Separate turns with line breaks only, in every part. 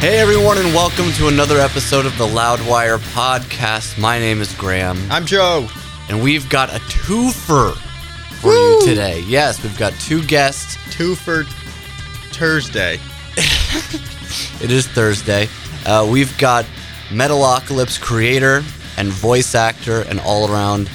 Hey everyone, and welcome to another episode of the Loudwire podcast. My name is Graham,
I'm Joe.
and we've got a twofer for you today. Yes, we've got two guests.
Two for Thursday.
It is Thursday. Uh, we've got Metalocalypse creator and voice actor and all-around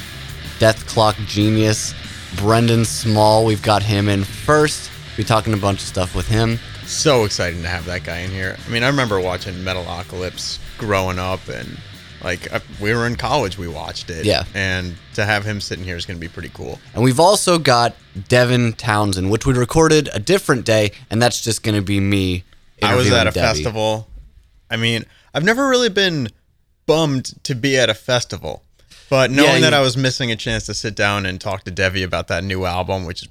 Dethklok genius, Brendan Small. We've got him in first. We're talking a bunch of stuff with him.
So exciting to have that guy in here. I mean, I remember watching Metalocalypse growing up, and like uh, we were in college, we watched it.
Yeah.
And to have him sitting here is going to be pretty cool.
And we've also got Devin Townsend, which we recorded a different day, and that's just going to be me.
I was at a
Debbie.
festival. I mean, I've never really been bummed to be at a festival, but knowing
Yeah,
that I was missing a chance to sit down and talk to Devi about that new album, which is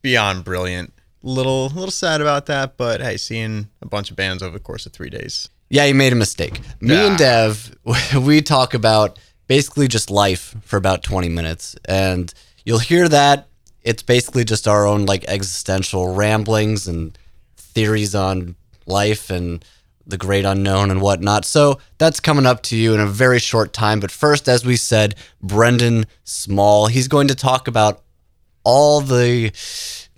beyond brilliant. Little, little sad about that, but hey, seeing a bunch of bands over the course of three days.
Yeah, you made a mistake. Me and Dev, we talk about basically just life for about 20 minutes. And you'll hear that. It's basically just our own like existential ramblings and theories on life and the great unknown and whatnot. So that's coming up to you in a very short time. But first, as we said, Brendan Small, he's going to talk about all the.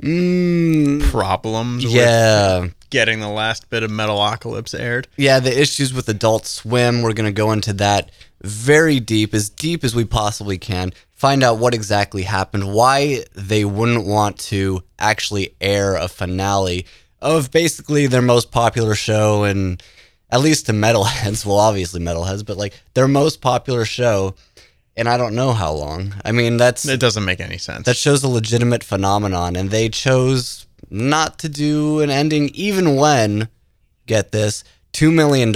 Mm,
Problems with
yeah.
getting the last bit of Metalocalypse aired.
Yeah, the issues with Adult Swim, we're going to go into that very deep, as deep as we possibly can. Find out what exactly happened, why they wouldn't want to actually air a finale of basically their most popular show, and at least to metalheads. Well, obviously metalheads, but like their most popular show, and I don't know how long. I mean, that's
It doesn't make any sense.
that shows a legitimate phenomenon, and they chose not to do an ending, even when, get this, $2 million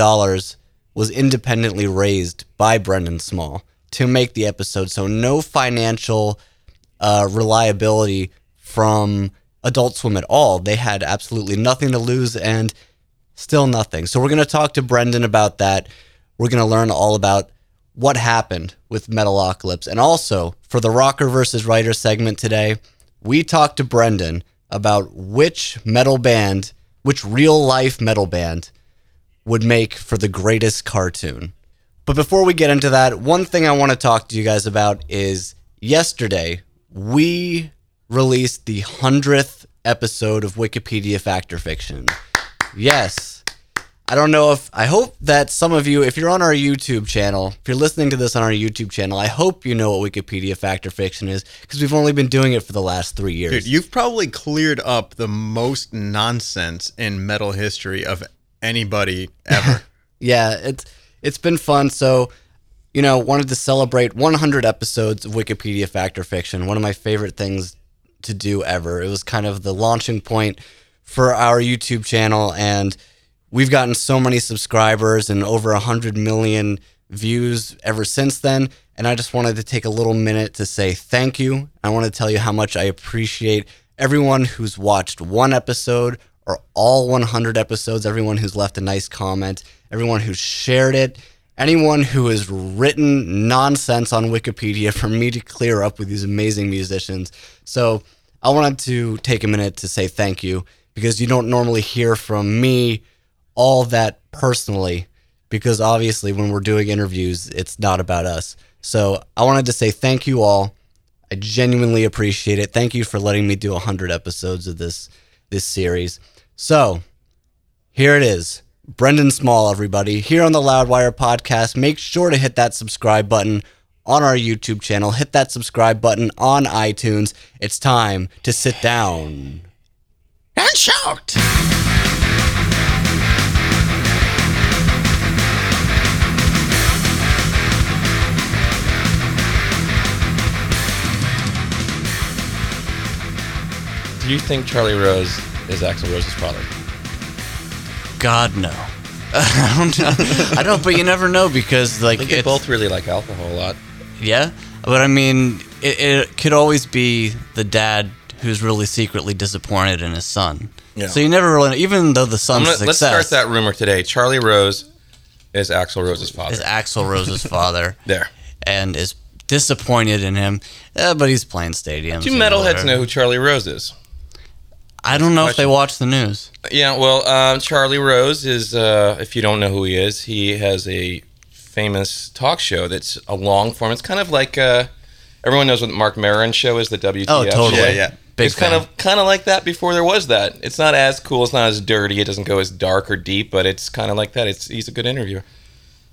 was independently raised by Brendan Small to make the episode. So, no financial uh, reliability from Adult Swim at all. They had absolutely nothing to lose and still nothing. So, we're going to talk to Brendan about that. We're going to learn all about what happened with Metalocalypse. And also, for the Rocker versus Writer segment today, we talked to Brendan about which metal band, which real life metal band, would make for the greatest cartoon. But before we get into that, one thing I want to talk to you guys about is yesterday we released the 100th episode of Wikipedia Factor Fiction. Yes. I don't know if I hope that some of you, if you're on our YouTube channel, if you're listening to this on our YouTube channel, I hope you know what Wikipedia Factor Fiction is because we've only been doing it for the last three years.
Dude, you've probably cleared up the most nonsense in metal history of anybody ever.
yeah, it's it's been fun. So, you know, wanted to celebrate 100 episodes of Wikipedia Factor Fiction. One of my favorite things to do ever. It was kind of the launching point for our YouTube channel, and we've gotten so many subscribers and over 100 million views ever since then. And I just wanted to take a little minute to say thank you. I want to tell you how much I appreciate everyone who's watched one episode or all 100 episodes, everyone who's left a nice comment, everyone who's shared it, anyone who has written nonsense on Wikipedia for me to clear up with these amazing musicians. So I wanted to take a minute to say thank you because you don't normally hear from me all that personally because obviously when we're doing interviews, it's not about us. So I wanted to say thank you all. I genuinely appreciate it. Thank you for letting me do 100 episodes of this this series. So, here it is. Brendan Small, everybody, here on the Loudwire podcast. Make sure to hit that subscribe button on our YouTube channel. Hit that subscribe button on iTunes. It's time to sit down.
and shout!
You think Charlie Rose is Axl Rose's father?
God, no. I don't know. I don't, but you never know because, like,
I think they both really like alcohol a lot.
Yeah, but I mean, it, it could always be the dad who's really secretly disappointed in his son.
Yeah.
So you never really, know, even though the
I'm
son's
gonna, let's start that rumor today. Charlie Rose is Axl Rose's father.
is Axl Rose's father
there.
and is disappointed in him. Eh, but he's playing stadiums.
Do
you
metalheads know who Charlie Rose is?
I don't know if they watch the news.
Yeah, well, um, Charlie Rose is, uh, if you don't know who he is, he has a famous talk show that's a long form. It's kind of like, uh, everyone knows what Marc Maron show is, the WTF
Oh, totally.
show.
Yeah, yeah.
Big
it's kind of kind of like that before there was that. It's not as cool. It's not as dirty. It doesn't go as dark or deep, but it's kind of like that. It's he's a good interviewer.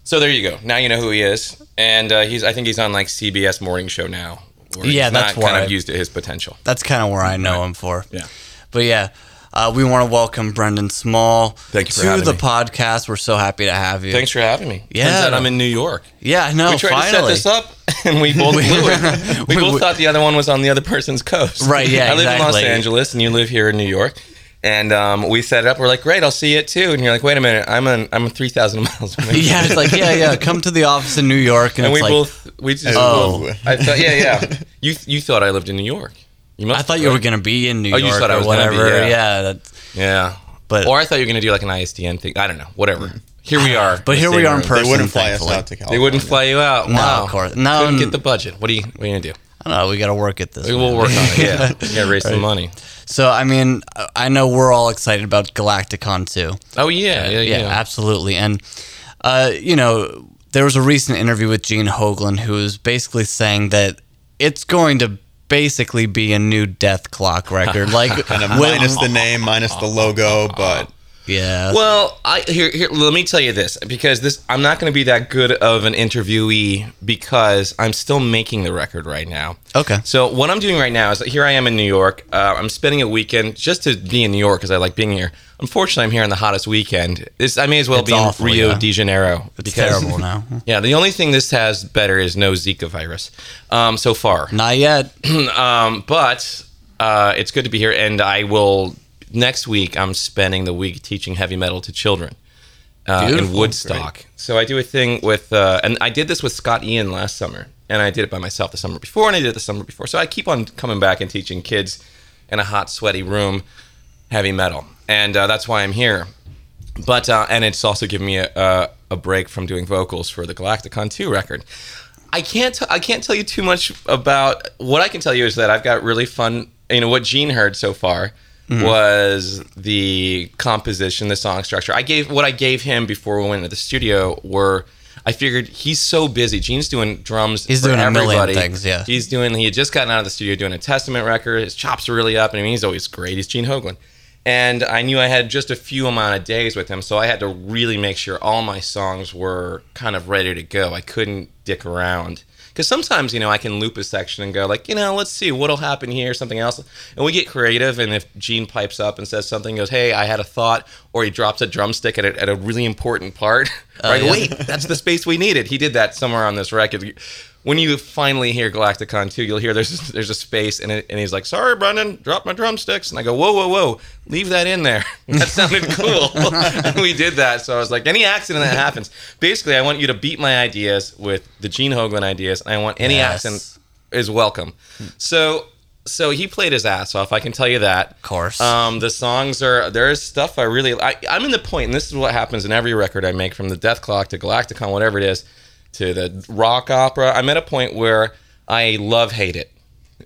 So there you go. Now you know who he is, and uh, he's I think he's on like CBS morning show now.
Yeah, that's
not kind
why.
of used to his potential.
That's kind of where I know him for.
Yeah.
But yeah, uh, we want to welcome Brendan Small
Thank you for
to
having
the
me.
podcast. We're so happy to have you.
Thanks for having me.
Yeah.
Turns out I'm in New York.
Yeah, I know.
we tried
finally.
to set this up, and we both blew it. We,
We-
both
we-
thought the other one was on the other person's coast.
Right, yeah,
I live in Los. Angeles, and you live here in New York. And um, we set it up. We're like, great, I'll see you at two. And you're like, wait a minute, I'm an, I'm three thousand miles away.
yeah, it's like yeah, yeah. Come to the office in New York, and,
and we
like
both we just
Oh.
both- I thought yeah yeah you you thought I lived in New York. You must
I thought
have,
you were gonna be in New
Oh,
York Oh,
you thought I
or
was gonna be,
whatever.
yeah.
yeah, that's,
yeah,
but
or I thought you were gonna do like an ISDN thing. I don't know, whatever. Here we are.
but here we are in person.
They wouldn't fly us out to California.
They wouldn't fly you out.
No,
wow.
of course. No,
couldn't get the budget. What are you what are you gonna do?
I don't know. We got to work at this.
We'll
man.
work on it. Yeah, we gotta raise some money.
So I mean, I know we're all excited about Galaktikon too.
Oh yeah, yeah,
yeah,
yeah.
absolutely. And uh, you know, there was a recent interview with Gene Hoglan who was basically saying that it's going to basically be a new Dethklok record. Like,
Kind of minus the name, minus the logo, but
yeah,
Well, I here here let me tell you this because this I'm not going to be that good of an interviewee because I'm still making the record right now.
okay,
So what I'm doing right now is that here I am in New York. Uh, I'm spending a weekend just to be in New York because I like being here. Unfortunately, I'm here on the hottest weekend. This, I may as well
It's
be in Rio
yeah.
de Janeiro.
it's terrible now.
Yeah, the only thing this has better is no Zika virus um, so far.
Not yet.
um, but uh, it's good to be here, and I will next week. I'm spending the week teaching heavy metal to children uh, in. Woodstock. So I do a thing with, uh, and I did this with Scott Ian last summer, and I did it by myself the summer before, and I did it the summer before. So I keep on coming back and teaching kids in a hot, sweaty room heavy metal, and uh, that's why I'm here. But uh, and it's also given me a, a, a break from doing vocals for the Galaktikon 2 record. I can't t- I can't tell you too much about what I can tell you is that I've got really fun. You know what Gene heard so far Mm-hmm. was the composition, the song structure. I gave what I gave him before we went into the studio were. I figured he's so busy. Gene's doing drums.
He's doing a million things, yeah.
He's doing. He had just gotten out of the studio doing a Testament record. His chops are really up. I mean, he's always great. He's Gene Hoglan, and I knew I had just a few amount of days with him, so I had to really make sure all my songs were kind of ready to go. I couldn't dick around because sometimes you know I can loop a section and go like, you know, let's see what'll happen here, something else, and we get creative. And if Gene pipes up and says something, goes, hey, I had a thought, or he drops a drumstick at a, at a really important part, oh, I go,
yeah.
wait, that's the space we needed. He did that somewhere on this record. When you finally hear Galaktikon 2, you'll hear there's there's a space and, it, and he's like, "Sorry, Brendan, drop my drumsticks." And I go, "Whoa, whoa, whoa, leave that in there. That sounded cool." and we did that. So I was like, "Any accident that happens, basically, I want you to beat my ideas with the Gene Hoglan ideas, and I want any
Yes.
accident is welcome." So so he played his ass off. I can tell you that.
Of course.
Um, the songs are there's stuff I really I, I'm in the point, and this is what happens in every record I make, from the Dethklok to Galaktikon, whatever it is, to the rock opera. I'm at a point where I love hate it,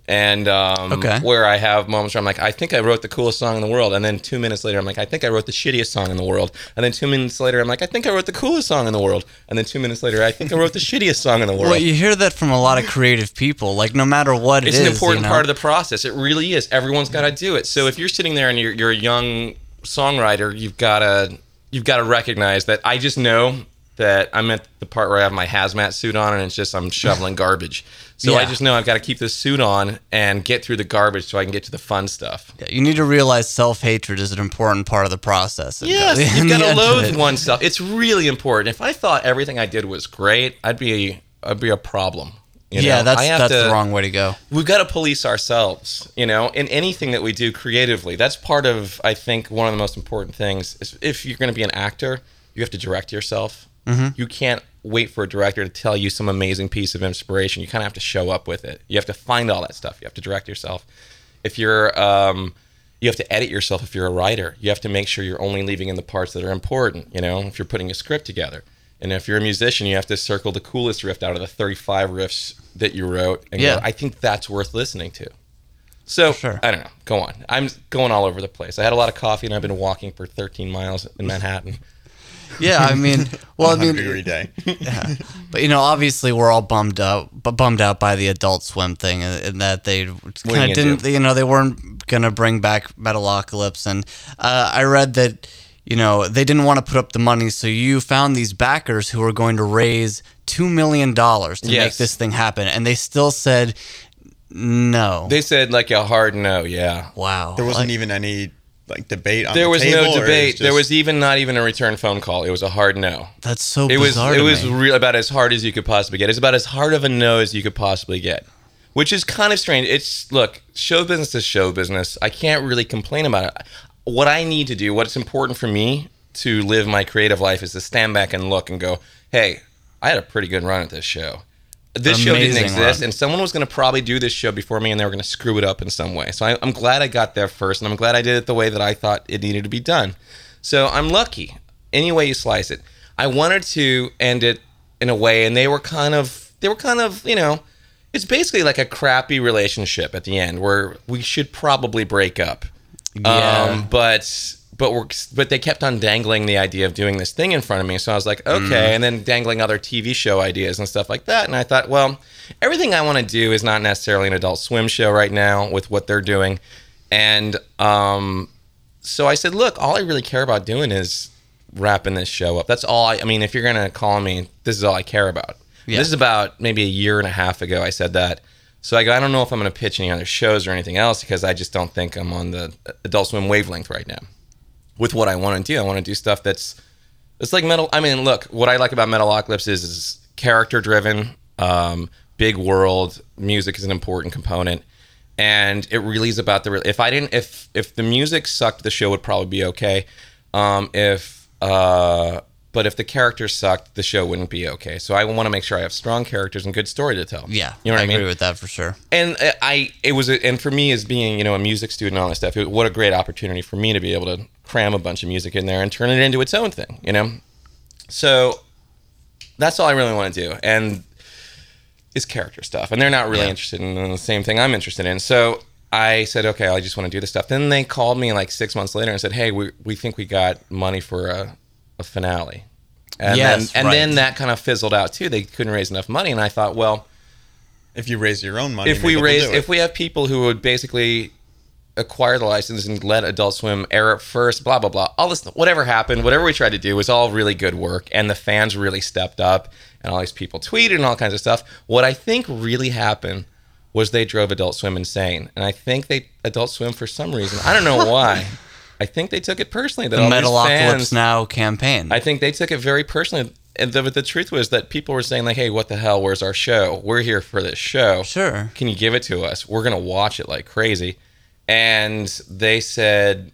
and um,
Okay.
where I have moments where I'm like, I think I wrote the coolest song in the world, and then two minutes later I'm like, I think I wrote the shittiest song in the world, and then two minutes later I'm like, I think I wrote the coolest song in the world, and then two minutes later I think I wrote the shittiest song in the world.
Well, you hear that from a lot of creative people. Like, no matter what
it's
it is,
an important
you know?
part of the process. It really is. Everyone's got to do it. So if you're sitting there and you're, you're a young songwriter, you've got to you've got to recognize that I just know that I'm at the part where I have my hazmat suit on and it's just I'm shoveling garbage. So I just know I've got to keep this suit on and get through the garbage so I can get to the fun stuff.
Yeah, you need to realize self hatred is an important part of the process.
Yes,
In
you've got to loathe oneself. It's really important. If I thought everything I did was great, I'd be I'd be a problem. you
Yeah, that's
I have
that's
to-
the wrong way to go.
we've got to police ourselves you know in anything that we do creatively that's part of i think one of the most important things is if you're going to be an actor you have to direct yourself you can't wait for a director to tell you some amazing piece of inspiration you kind of have to show up with it you have to find all that stuff you have to direct yourself if you're um, you have to edit yourself if you're a writer you have to make sure you're only leaving in the parts that are important you know if you're putting a script together and if you're a musician you have to circle the coolest riff out of the 35 riffs that you wrote and
Yeah.
go, i think that's worth listening to So
sure.
I don't know. Go on. I'm going all over the place. I had a lot of coffee and I've been walking for 13 miles in Manhattan.
Yeah, I mean, well, I mean,
degree day.
but you know, obviously, we're all bummed out, but bummed out by the Adult Swim thing, and, and that they kind of didn't,
do?
you know, they weren't gonna bring back Metalocalypse, and uh, I read that, you know, they didn't want to put up the money, so you found these backers who were going to raise two million dollars to make this thing happen, and they still said no.
They said like a hard no. Yeah.
wow,
There wasn't
Like,
even any like debate on
There
the
was
table,
no
it
debate. there was even not even a return phone call. It was a hard no.
that's so
It was
bizarre.
it
to
was real about as hard as you could possibly get. It's about as hard of a no as you could possibly get, which is kind of strange. It's look, show business is show business. I can't really complain about it. What I need to do, what's important for me to live my creative life, is to stand back and look and go, "Hey, I had a pretty good run at this show. This show didn't exist,
run.
and someone was going to probably do this show before me, and they were going to screw it up in some way. So I, I'm glad I got there first, and I'm glad I did it the way that I thought it needed to be done. So I'm lucky, any way you slice it. I wanted to end it in a way, and they were kind of, they were kind of, you know, it's basically like a crappy relationship at the end where we should probably break up.
Yeah.
Um, but but we're but they kept on dangling the idea of doing this thing in front of me. So I was like, okay, and then dangling other TV show ideas and stuff like that. And I thought, well, everything I want to do is not necessarily an Adult Swim show right now with what they're doing. And um, so I said, look, all I really care about doing is wrapping this show up. That's all. I, I mean, if you're gonna call me, this is all I care about.
Yeah.
This is about maybe a year and a half ago. I said that. So I go, I don't know if I'm going to pitch any other shows or anything else because I just don't think I'm on the Adult Swim wavelength right now. With what I want to do, I want to do stuff that's it's like metal. I mean, look, what I like about Metalocalypse is, is character driven, um, big world. Music is an important component, and it really is about the. If I didn't, if if the music sucked, the show would probably be okay. Um, if uh, but if the characters sucked, the show wouldn't be okay. So I want to make sure I have strong characters and good story to tell.
yeah,
you know what I,
I
mean
agree with that for sure.
and uh, I it was a, and for me as being you know a music student and all that stuff, it, what a great opportunity for me to be able to cram a bunch of music in there and turn it into its own thing, you know. So that's all I really want to do, and is character stuff, and they're not really
Yeah.
interested in the same thing I'm interested in. So I said, okay, I just want to do this stuff. Then they called me like six months later and said, hey, we we think we got money for a, a finale. And
Yes,
then, and
right.
then that kind of fizzled out too. They couldn't raise enough money, and I thought, well,
if you raise your own money,
if we raise if we have people who would basically acquire the license and let Adult Swim air it first, blah blah blah. All this, whatever happened, whatever we tried to do was all really good work, and the fans really stepped up, and all these people tweeted and all kinds of stuff. What I think really happened was they drove Adult Swim insane, and I think they Adult Swim for some reason I don't know why. I think they took it personally that
The
all
Metalocalypse
fans.
Now campaign.
I think they took it very personally. And the, the truth was that people were saying like, "Hey, what the hell? Where's our show? We're here for this show.
Sure.
Can you give it to us? We're gonna watch it like crazy." And they said,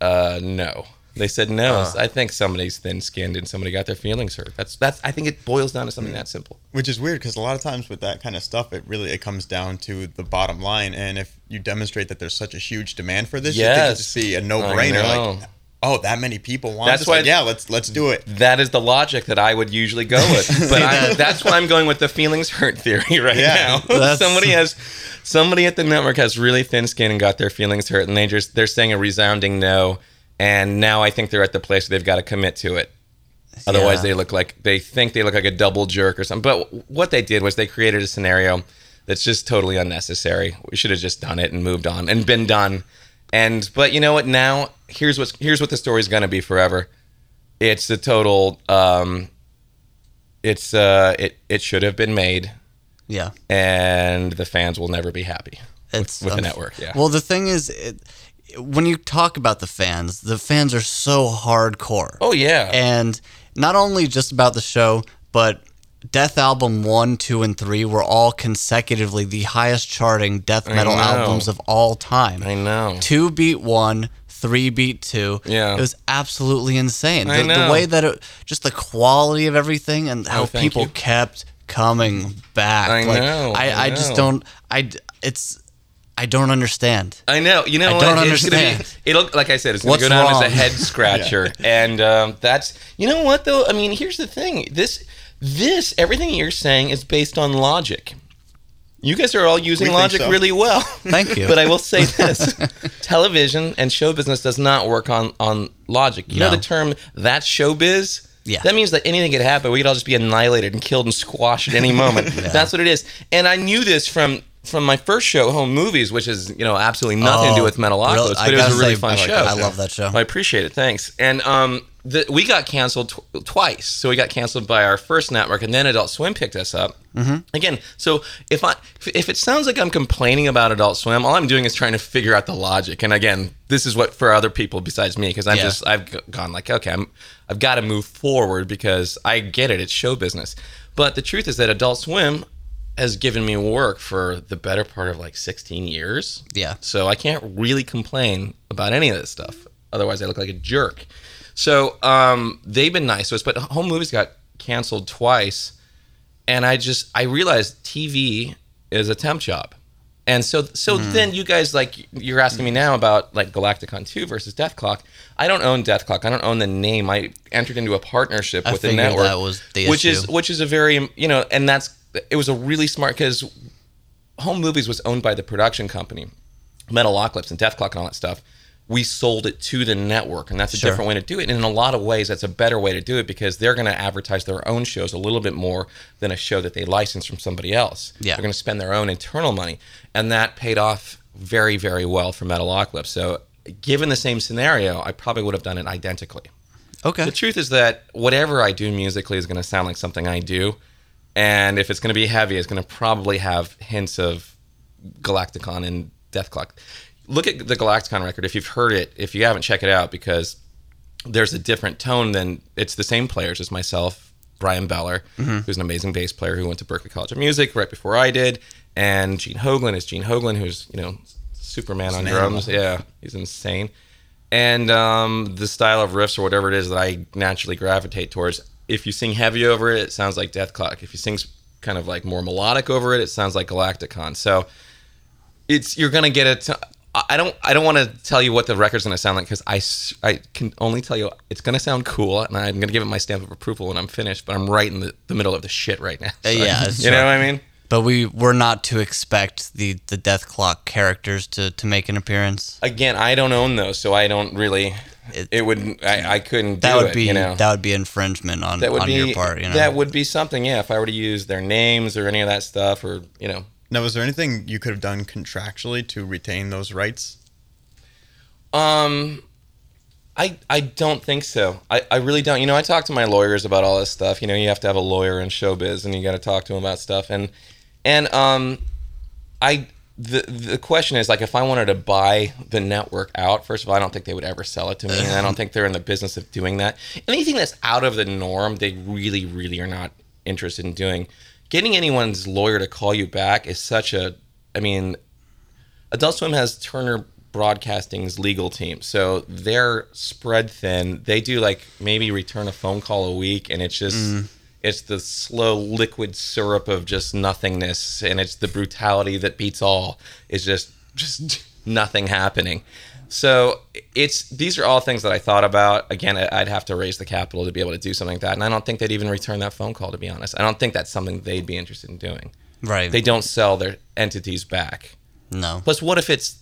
uh, "No." They said no.
Uh.
I think somebody's thin-skinned and somebody got their feelings hurt. That's that's. I think it boils down to something that simple.
which is weird because a lot of times with that kind of stuff, it really it comes down to the bottom line. And if you demonstrate that there's such a huge demand for this, you think
Yes.
it just be a no brainer. Like, oh, that many people want
That's
this.
why-
Like, yeah, let's let's do it.
That is the logic that I would usually go with. But I, that's why I'm going with the feelings hurt theory right
Yeah.
now. Somebody has somebody at the network has really thin skin and got their feelings hurt and they just they're saying a resounding no and now I think they're at the place where they've got to commit to it. Otherwise
Yeah.
they look like they think they look like a double jerk or something. But what they did was they created a scenario that's just totally unnecessary. We should have just done it and moved on and been done. And but you know what? Now here's what's here's what the story's gonna be forever. It's a total. Um, it's uh, it it should have been made,
yeah.
and the fans will never be happy
It's
with the network. Yeah.
Well, the thing is, it, when you talk about the fans, the fans are so hardcore.
oh yeah.
And not only just about the show, but Dethalbum 1, 2, and 3 were all consecutively the highest charting death metal albums of all time.
I know.
2 beat 1, 3 beat 2.
Yeah.
It was absolutely insane.
I
the, the way that it, just the quality of everything and oh, how
Oh,
people
you.
kept coming back.
I
like,
know,
I,
I
I just don't, I, it's, I don't understand.
I know. You know
I
what?
don't
It's gonna
understand.
be, it'll like I said, it's gonna
What's
go down as a head scratcher, and um, that's you know what though. I mean, here's the thing. This this everything you're saying is based on logic. You guys are all using
We think
logic
so.
really well.
Thank you.
but I will say this: television and show business does not work on on logic. You know
No.
the term "that's showbiz."
Yeah.
That means that anything could happen. We could all just be annihilated and killed and squashed at any moment. That's what it is. And I knew this from from my first show, Home Movies, which is you know absolutely nothing to do
Oh,
with Metalocalypse,
really?
but
I
it was a really
say,
fun
I
show.
I love that show.
I appreciate it. Thanks. And um, the, we got canceled tw- twice. So we got canceled by our first network, and then Adult Swim picked us up. Mm-hmm. Again, so if I if- if it sounds like I'm complaining about Adult Swim, all I'm doing is trying to figure out the logic. And again, this is what for other people besides me, because I'm
Yeah.
just I've g- gone like, okay, I'm I've got to move forward because I get it. It's show business. But the truth is that Adult Swim has given me work for the better part of like 16 years.
Yeah.
So I can't really complain about any of this stuff. Otherwise, I look like a jerk. So um, they've been nice to us, but home movies got canceled twice, and I just I realized TV is a temp job, and so so
Hmm.
then you guys like you're asking me now about like Galaktikon two versus Dethklok. I don't own Dethklok. I don't own the name. I entered into a partnership
I
with the network,
that was the
which
issue.
is which is a very you know, and that's it was a really smart because home movies was owned by the production company metalocalypse and Dethklok and all that stuff we sold it to the network and that's a
Sure.
different way to do it and in a lot of ways that's a better way to do it because they're going to advertise their own shows a little bit more than a show that they license from somebody else
Yeah.
they're going to spend their own internal money and that paid off very very well for metalocalypse so given the same scenario i probably would have done it identically
Okay.
the truth is that whatever I do musically is going to sound like something I do. And if it's going to be heavy, it's going to probably have hints of Galaktikon and Dethklok. Look at the Galaktikon record. If you've heard it, if you haven't, check it out because there's a different tone than it's the same players as myself, Bryan Beller, who's an amazing bass player who went to Berklee College of Music right before I did, and Gene Hoglan is Gene Hoglan, who's you know Superman on
an
drums. Yeah, he's insane. And um, the style of riffs or whatever it is that I naturally gravitate towards. If you sing heavy over it, it sounds like Dethklok. If you sing kind of like more melodic over it, it sounds like Galaktikon. So it's you're gonna get it. I don't. I don't want to tell you what the record's gonna sound like because I, I can only tell you it's gonna sound cool, and I'm gonna give it my stamp of approval when I'm finished. But I'm right in the, the middle of the shit right now.
Uh, yeah,
you know
right.
what I mean.
But we were not to expect the the Dethklok characters to to make an appearance.
Again, I don't own those, so I don't really.
It-
It, would. I, I couldn't do
That would
it,
be
You know.
that would be infringement on
that would
on
be
your part. You know.
that would be something. Yeah, if I were to use their names or any of that stuff, or you know,
Now, was there anything you could have done contractually to retain those rights?
Um, I I don't think so. I, I really don't. You know, I talk to my lawyers about all this stuff. You know, you have to have a lawyer in showbiz, and you got to talk to them about stuff. And and um, I the the question is like if I wanted to buy the network out. First of all, I don't think they would ever sell it to me, and I don't think they're in the business of doing that. Anything that's out of the norm, they really really are not interested in doing. Getting anyone's lawyer to call you back is such a. I mean, Adult Swim has Turner Broadcasting's legal team, so they're spread thin. They do like maybe return a phone call a week, and it's just mm. It's the slow liquid syrup of just nothingness, and it's the brutality that beats all. It's just just nothing happening. So it's these are all things that I thought about. Again, I'd have to raise the capital to be able to do something like that, and I don't think they'd even return that phone call. To be honest, I don't think that's something they'd be interested in doing.
right.
They don't sell their entities back.
no.
Plus, what if it's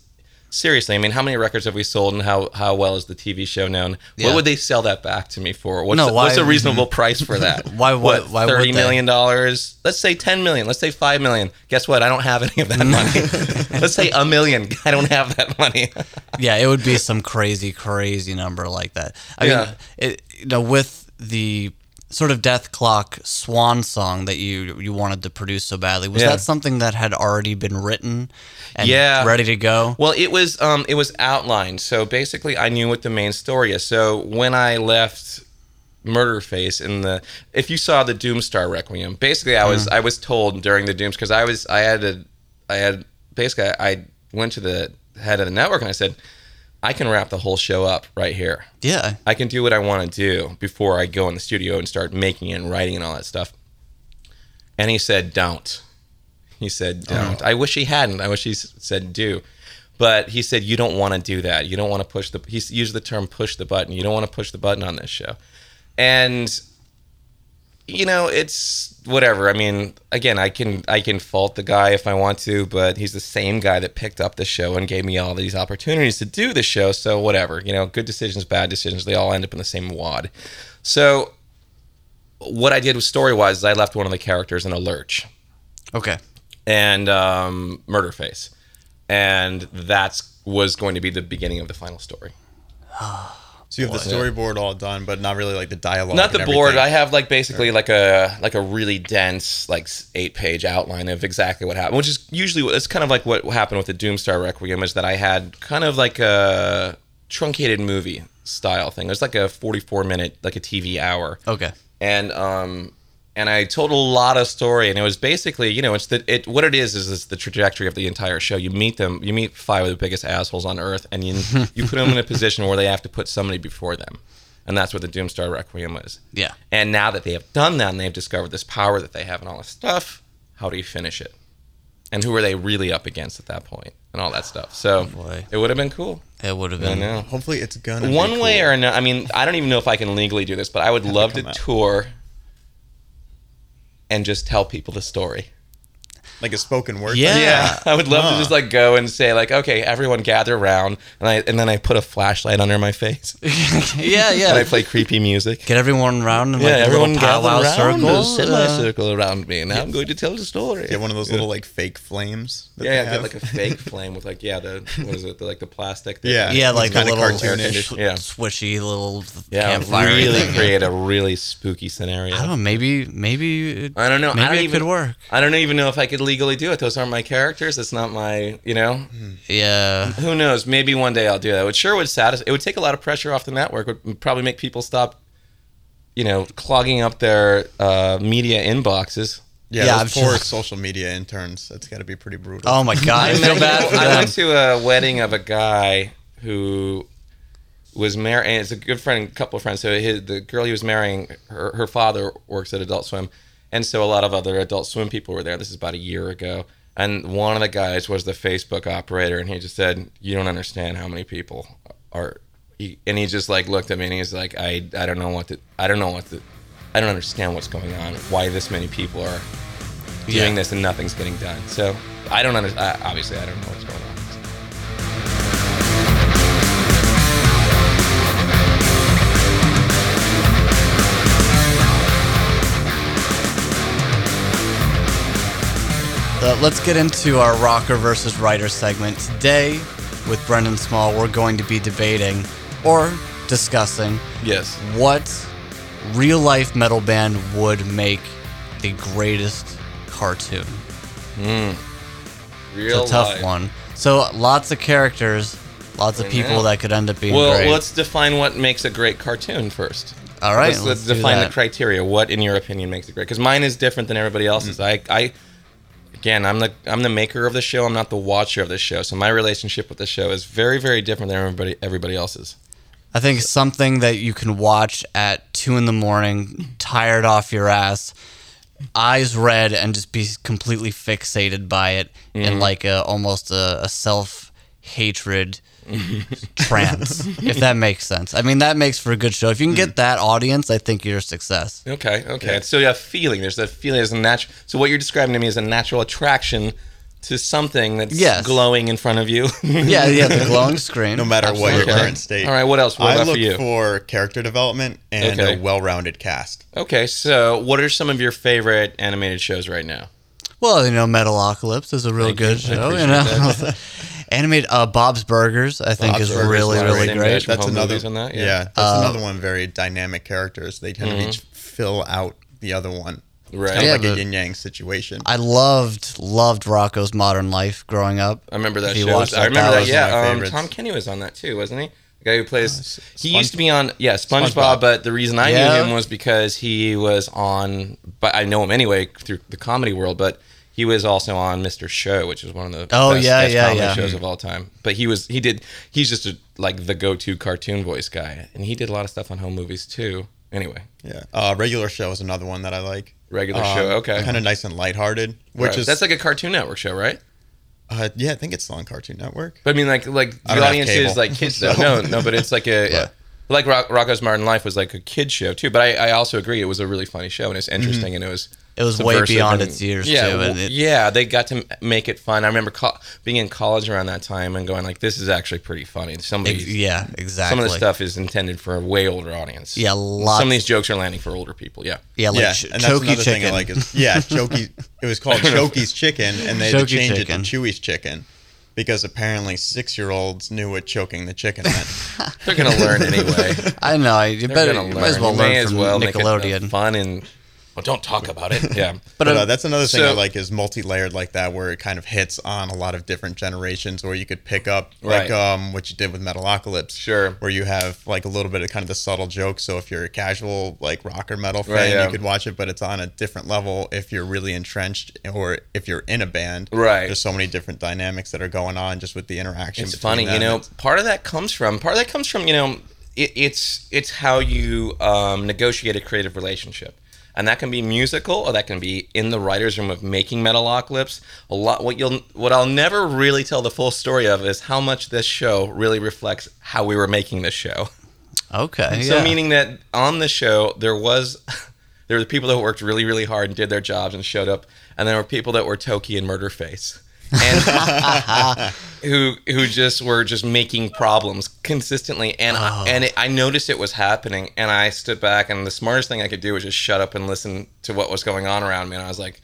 seriously? I mean, how many records have we sold, and how how well is the TV show known?
Yeah.
What would they sell that back to me for? What's,
No,
the- what's a reasonable price for that?
Why would-
What,
why would
thirty million dollars? Let's say ten million. Let's say five million. Guess what? I don't have any of that money. Let's say a million. I don't have that money.
yeah, it would be some crazy, crazy number like that. I
Yeah.
mean, it, you know, with the sort of Dethklok swan song that you you wanted to produce so badly, was
Yeah.
that something that had already been written and
Yeah.
ready to go?
Well, it was um, it was outlined. So basically, I knew what the main story is. So when I left Murderface in the, if you saw the Doomstar Requiem, basically I was I was told during the Dooms because I was I had to I had basically I went to the head of the network and I said I can wrap the whole show up right here.
Yeah,
I can do what I want to do before I go in the studio and start making it and writing and all that stuff. And he said, "Don't." He said, oh. "Don't." I wish he hadn't. I wish he said, "Do." But he said, "You don't want to do that. You don't want to push the." He used the term "push the button." You don't want to push the button on this show. And you know, it's whatever. I mean, again, I can I can fault the guy if I want to, but he's the same guy that picked up the show and gave me all these opportunities to do the show. So whatever, you know, good decisions, bad decisions, they all end up in the same wad. So what I did was story wise is I left one of the characters in a lurch
Okay.
and um, Murderface, and that's was going to be the beginning of the final story.
So you have the storyboard all done, but not really like the dialogue.
not the
and
board. I have like basically like a like a really dense like eight page outline of exactly what happened, which is usually it's kind of like what happened with the Doomstar Requiem is that I had kind of like a truncated movie style thing. It was like a forty four minute like a TV hour
Okay.
and um and I told a lot of story, and it was basically, you know, it's the it what it is is it's the trajectory of the entire show. You meet them, you meet five of the biggest assholes on earth, and you you put them in a position where they have to put somebody before them, and that's what the Doomstar Requiem is.
Yeah.
And now that they have done that, and they've discovered this power that they have and all this stuff, how do you finish it? And who are they really up against at that point, and all that stuff. So oh,
boy.
it would have been cool.
It would have
I
been.
know
Hopefully, it's gonna be
one way or another. I mean, I don't even know if I can legally do this, but I would love to
come out.
tour and just tell people the story.
Like a spoken word.
Yeah.
Yeah, I would love to just like go and say like, okay, everyone gather around, and I and then I put a flashlight under my face
yeah, yeah.
and I play creepy music.
Get everyone around in like
yeah, everyone gather around,
circle.
a semicircle around me, and I'm going to tell the story.
Get one of those little like fake flames. that
yeah, yeah, get like a fake flame with like yeah, the what is it, the, like the plastic. that-
Yeah.
yeah, like a little
cartoonish.
sw-
Yeah.
swishy little
yeah,
campfire
really
thing.
create a really spooky scenario.
I don't know. Maybe, maybe. It,
I don't know.
Maybe
I don't
it
even,
could work.
I don't even know if I could legally do it. Those aren't my characters. It's not my, you know.
Yeah.
Who knows? Maybe one day I'll do that. It sure would satisfy. It would take a lot of pressure off the network. It would probably make people stop, you know, clogging up their uh, media inboxes.
yeah,
Yeah,
those
I'm
poor
sure-
social media interns. That's got to be pretty brutal.
Oh my god, I feel bad for
I went to a wedding of a guy who was married, and it's a good friend, couple of friends. So his, the girl he was marrying, her, her father works at Adult Swim, and so a lot of other Adult Swim people were there. This is about a year ago, and one of the guys was the Facebook operator, and he just said, "You don't understand how many people are." He, and he just like looked at me and he's like, "I I don't know what to I don't know what to I don't understand what's going on. Why this many people are doing
Yeah.
this and nothing's getting done. So I don't understand. Obviously, I don't know what's going on.
Uh, let's get into our rocker versus writer segment. Today, with Brendan Small, we're going to be debating or discussing
Yes.
what real life metal band would make the greatest cartoon.
Real
It's a tough
life.
one. So, lots of characters, lots of people that could end up being
Well,
great.
let's define what makes a great cartoon first.
All right,
let's, let's
let's
define the criteria. What, in your opinion, makes it great? Because mine is different than everybody else's. I, I, again, I'm the I'm the maker of the show. I'm not the watcher of the show. So my relationship with the show is very, very different than everybody everybody else's.
I think something that you can watch at two in the morning, tired off your ass, eyes red, and just be completely fixated by it in mm-hmm. like a almost a, a self hatred trance. If that makes sense. I mean, that makes for a good show. If you can get hmm. that audience, I think you're a success.
Okay, okay. So you have feeling. There's that feeling. There's a natural. So what you're describing to me is a natural attraction to something that's
Yes.
glowing in front of you.
Yeah, yeah, the glowing screen.
no matter what your
Absolutely.
current state.
All right. What else? What
I
about
look
for you?
for character development and
Okay.
a well-rounded cast.
Okay, so what are some of your favorite animated shows right now?
Well, you know, Metalocalypse is a real
Thank you.
good
I
show. You
appreciate
know, animated uh, Bob's Burgers, I think,
Bob's
is
Burgers
really
is
really
Same
great.
That's another
movies on that,
Yeah,
yeah.
that's
Uh,
another one. Very dynamic characters. They kind of each fill out the other one.
Right.
Kind of
Yeah,
like a yin yang situation.
I loved loved Rocko's Modern Life growing up.
I remember that
If you
show.
watched
I remember
that
that.
was
one of my
yeah, um. Tom Kenny was on that too, wasn't he? The guy who plays.
s-
he
Sponge-
used to be on. Yeah, SpongeBob,
SpongeBob.
But the reason I
Yeah.
knew him was because he was on. But I know him anyway through the comedy world. But he was also on Mr. Show, which is one of the
Oh,
best
yeah,
sketch
yeah,
comedy
yeah.
shows of all time. But he was he did he's just a, like the go-to cartoon voice guy, and he did a lot of stuff on home movies too. Anyway,
yeah, uh, regular show is another one that I like.
regular show. Okay,
kind of nice and lighthearted, which
Right.
is
that's like a Cartoon Network show, right?
uh, yeah, I think it's on Cartoon Network.
But I mean, like, like the audience is like kids. though.
so-
No, no, but it's like a.
Yeah.
Like Rock, Rocko's Modern Life was like a kid show too, but I, I also agree it was a really funny show and it's interesting and it was
It was way beyond
and-
its years,
yeah,
too, and it-
yeah, they got to make it fun. I remember co- being in college around that time and going like, "This is actually pretty funny." Some of
Ex-
these,
yeah, exactly.
some of the stuff is intended for a way older audience.
Yeah, lots-
Some of these jokes are landing for older people. Yeah,
Yeah, like
yeah,
ch-
and that's another
chicken.
thing I like is yeah, Chokey. It was called Chokey's Chicken, and they had to change
chicken.
it to Chewy's Chicken because apparently six-year-olds knew what choking the chicken meant.
they're gonna learn anyway.
I know. You
They're
better
gonna
you might as
learn.
well
You
learn
may as
from
well make it,
Nickelodeon.
fun and well, don't talk about it. Yeah,
but
But
uh,
uh, that's another thing I like is multi-layered like that, where it kind of hits on a lot of different generations, where you could pick up like
Right.
um, what you did with Metalocalypse,
Sure.
where you have like a little bit of kind of the subtle joke. So if you're a casual like rock or metal fan,
Right, yeah.
you could watch it, but it's on a different level if you're really entrenched or if you're in a band.
Right.
There's so many different dynamics that are going on just with the interaction.
it's
between
funny, you know. Part of that comes from part of that comes from you know, it, it's it's how you um, negotiate a creative relationship. And that can be musical, or that can be in the writers' room of making Metalocalypse. A lot. What you'll, what I'll never really tell the full story of is how much this show really reflects how we were making this show.
okay.
So
yeah.
meaning that on the show there was there were people that worked really really hard and did their jobs and showed up, and there were people that were Toki and Murderface, and who who just were just making problems consistently. And I, oh. and it, I noticed it was happening, and I stood back, and the smartest thing I could do was just shut up and listen to what was going on around me. And I was like,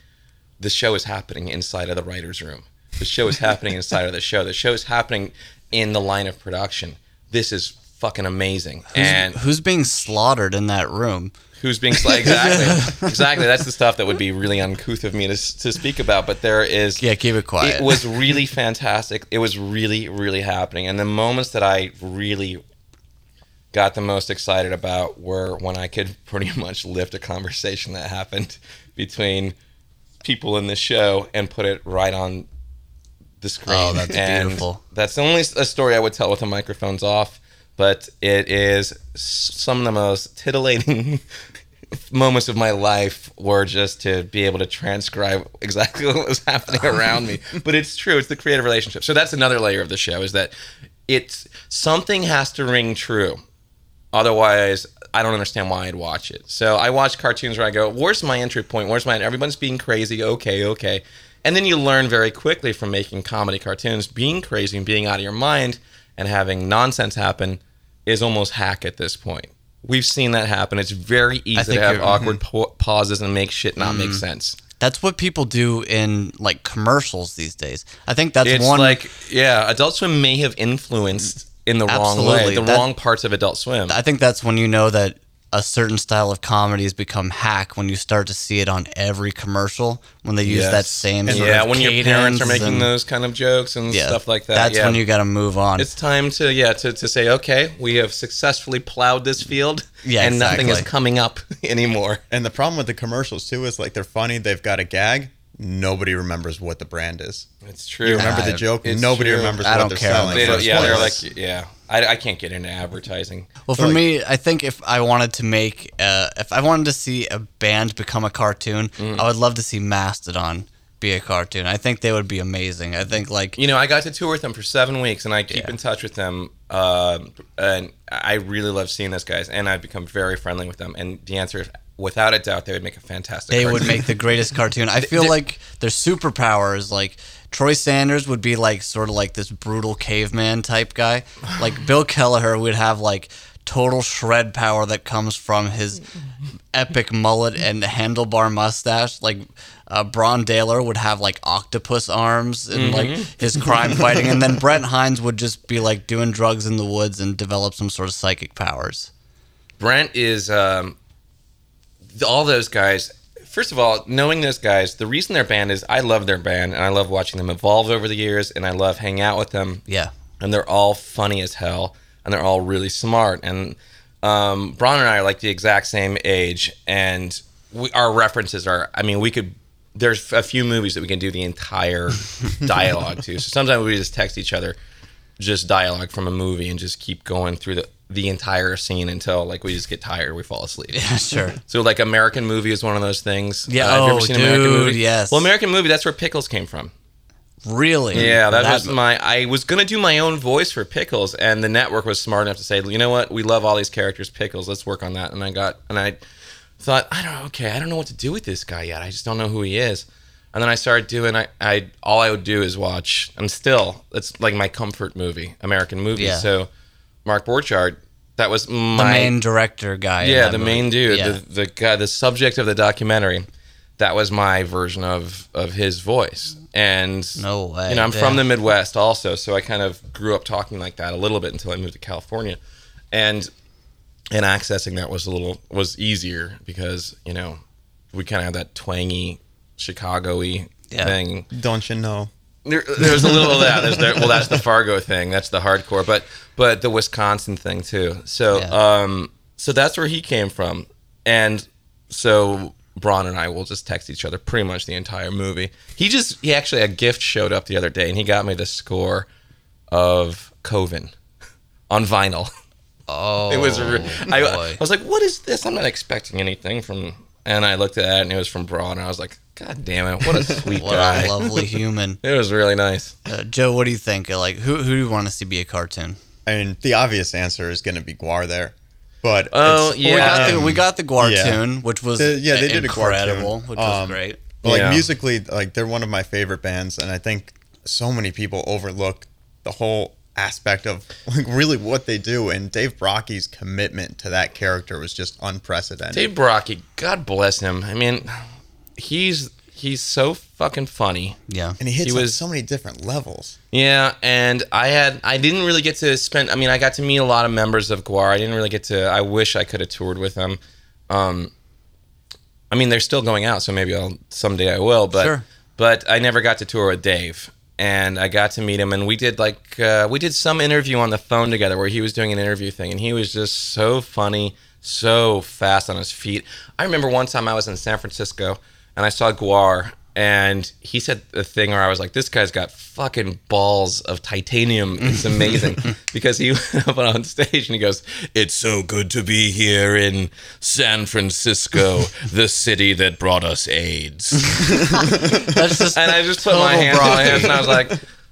the show is happening inside of the writers' room. The show is happening inside of the show. The show is happening in the line of production. This is fucking amazing. and
Who's being slaughtered in that room?
who's being slaughtered? exactly exactly that's the stuff that would be really uncouth of me to, to speak about but there is
Yeah, keep it quiet.
it was really fantastic it was really really happening and the moments that i really got the most excited about were when i could pretty much lift a conversation that happened between people in the show and put it right on the screen
Oh, that's
And
beautiful.
that's the only a story i would tell with the microphones off but it is some of the most titillating moments of my life were just to be able to transcribe exactly what was happening around me. But it's true; it's the creative relationship. So that's another layer of the show: is that it's something has to ring true. Otherwise, I don't understand why I'd watch it. So I watch cartoons where I go, "Where's my entry point? Where's my? Everyone's being crazy. Okay, okay." And then you learn very quickly from making comedy cartoons, being crazy and being out of your mind and having nonsense happen is almost hack at this point. We've seen that happen. It's very easy to have
you're- mm-hmm.
awkward pauses and make shit not make sense.
That's what people do in like commercials these days. I think that's
It's
one.
like, yeah, Adult Swim may have influenced in the wrong way, the
That-
wrong parts of Adult Swim.
I think that's when you know that a certain style of comedy has become hack when you start to see it on every commercial when they use
Yes.
that same sort
yeah,
of
when your parents are making
and-
those kind of jokes and
yeah,
stuff like that.
That's
yeah.
when you got to move on.
It's time to yeah to, to say okay, we have successfully plowed this field,
Yeah,
and nothing is coming up anymore.
And the problem with the commercials too is like they're funny, they've got a gag. Nobody remembers what the brand is.
It's true.
You remember the joke? Nobody
true.
remembers
I
what
don't
they're
care.
selling.
They don't, yeah, they're like yeah. I, I can't get into advertising.
Well, for
like-
me, I think if I wanted to make, uh, if I wanted to see a band become a cartoon,
Mm.
I would love to see Mastodon be a cartoon. I think they would be amazing. I think like
You know, I got to tour with them for seven weeks, and I keep
Yeah.
in touch with them. Uh, and I really love seeing those guys, and I've become very friendly with them. And the answer is, without a doubt, they would make a fantastic.
they would make the greatest cartoon. I feel
they-
like their superpowers, like Troy Sanders would be like sort of like this brutal caveman type guy. Like Bill Kelliher would have like total shred power that comes from his epic mullet and handlebar mustache. Like uh, Brann Dailor would have like octopus arms and like his crime fighting, and then Brent Hinds would just be like doing drugs in the woods and develop some sort of psychic powers.
Brent is um, all those guys. First of all, knowing those guys, the reason their band is I love their band and I love watching them evolve over the years, and I love hanging out with them.
Yeah.
and they're all funny as hell, and they're all really smart. And um, Brann and I are like the exact same age, and we, our references are. I mean, we could. There's a few movies that we can do the entire dialogue to. So sometimes we just text each other just dialogue from a movie and just keep going through the the entire scene until like we just get tired, we fall asleep.
Yeah, sure.
So like American movie is one of those things.
Yeah, uh,
have you
oh,
ever seen American
dude,
movie?
yes.
Well, American movie that's where pickles came from.
Really?
Yeah, that, was my. I was gonna do my own voice for Pickles, and the network was smart enough to say, you know what, we love all these characters, Pickles. Let's work on that. And I got, and I thought, I don't, know, okay, I don't know what to do with this guy yet. I just don't know who he is. And then I started doing. I, I all I would do is watch. And still, it's like my comfort movie, American movie.
Yeah.
So, Mark Borchardt, that was
the
my
main director guy.
yeah, the
movie.
main dude,
Yeah.
the the guy, the subject of the documentary. That was my version of of his voice, and
No way,
You know, I'm
yeah.
from the Midwest also, so I kind of grew up talking like that a little bit until I moved to California, and and accessing that was a little was easier because you know we kind of have that twangy Chicago-y
Yeah.
thing.
Don't you know?
There, there's a little of that. There's the, well, that's the Fargo thing. That's the hardcore, but but the Wisconsin thing too. So
Yeah.
um, so that's where he came from, and so Brann and I will just text each other pretty much the entire movie. He just he actually a gift showed up the other day, and he got me the score of Coven on vinyl.
Oh,
It was. Re- I, I was like, "What is this?" I'm not expecting anything from. And I looked at it, and it was from Brann, and I was like, "God damn it, what a sweet
what
guy!"
a lovely human.
It was really nice.
Uh, Joe, what do you think? Like, who who do you want to see be a cartoon?
I mean, the obvious answer is going to be GWAR there, but
Oh,
it's-
yeah.
we got the we got the GWAR
yeah.
tune, which was
The- yeah, they did a GWAR
incredible,
tune.
which was
Um,
great.
But, like
Yeah.
musically, like they're one of my favorite bands, and I think so many people overlook the whole aspect of like really what they do. And Dave Brockie's commitment to that character was just unprecedented.
Dave Brockie, God bless him. I mean, he's he's so fucking funny.
Yeah,
and he hits
he
on
was-
so many different levels.
Yeah, and I had I didn't really get to spend. I mean, I got to meet a lot of members of GWAR. I didn't really get to. I wish I could have toured with them. Um, I mean, they're still going out, so maybe I'll someday I will. But
Sure.
but I never got to tour with Dave, and I got to meet him, and we did like uh, we did some interview on the phone together where he was doing an interview thing, and he was just so funny, so fast on his feet. I remember one time I was in San Francisco, and I saw GWAR. And he said the thing where I was like, "This guy's got fucking balls of titanium. It's amazing." because he went up on stage and he goes, "It's so good to be here in San Francisco, the city that brought us AIDS."
that's just
and I just put my hand on his and I was like,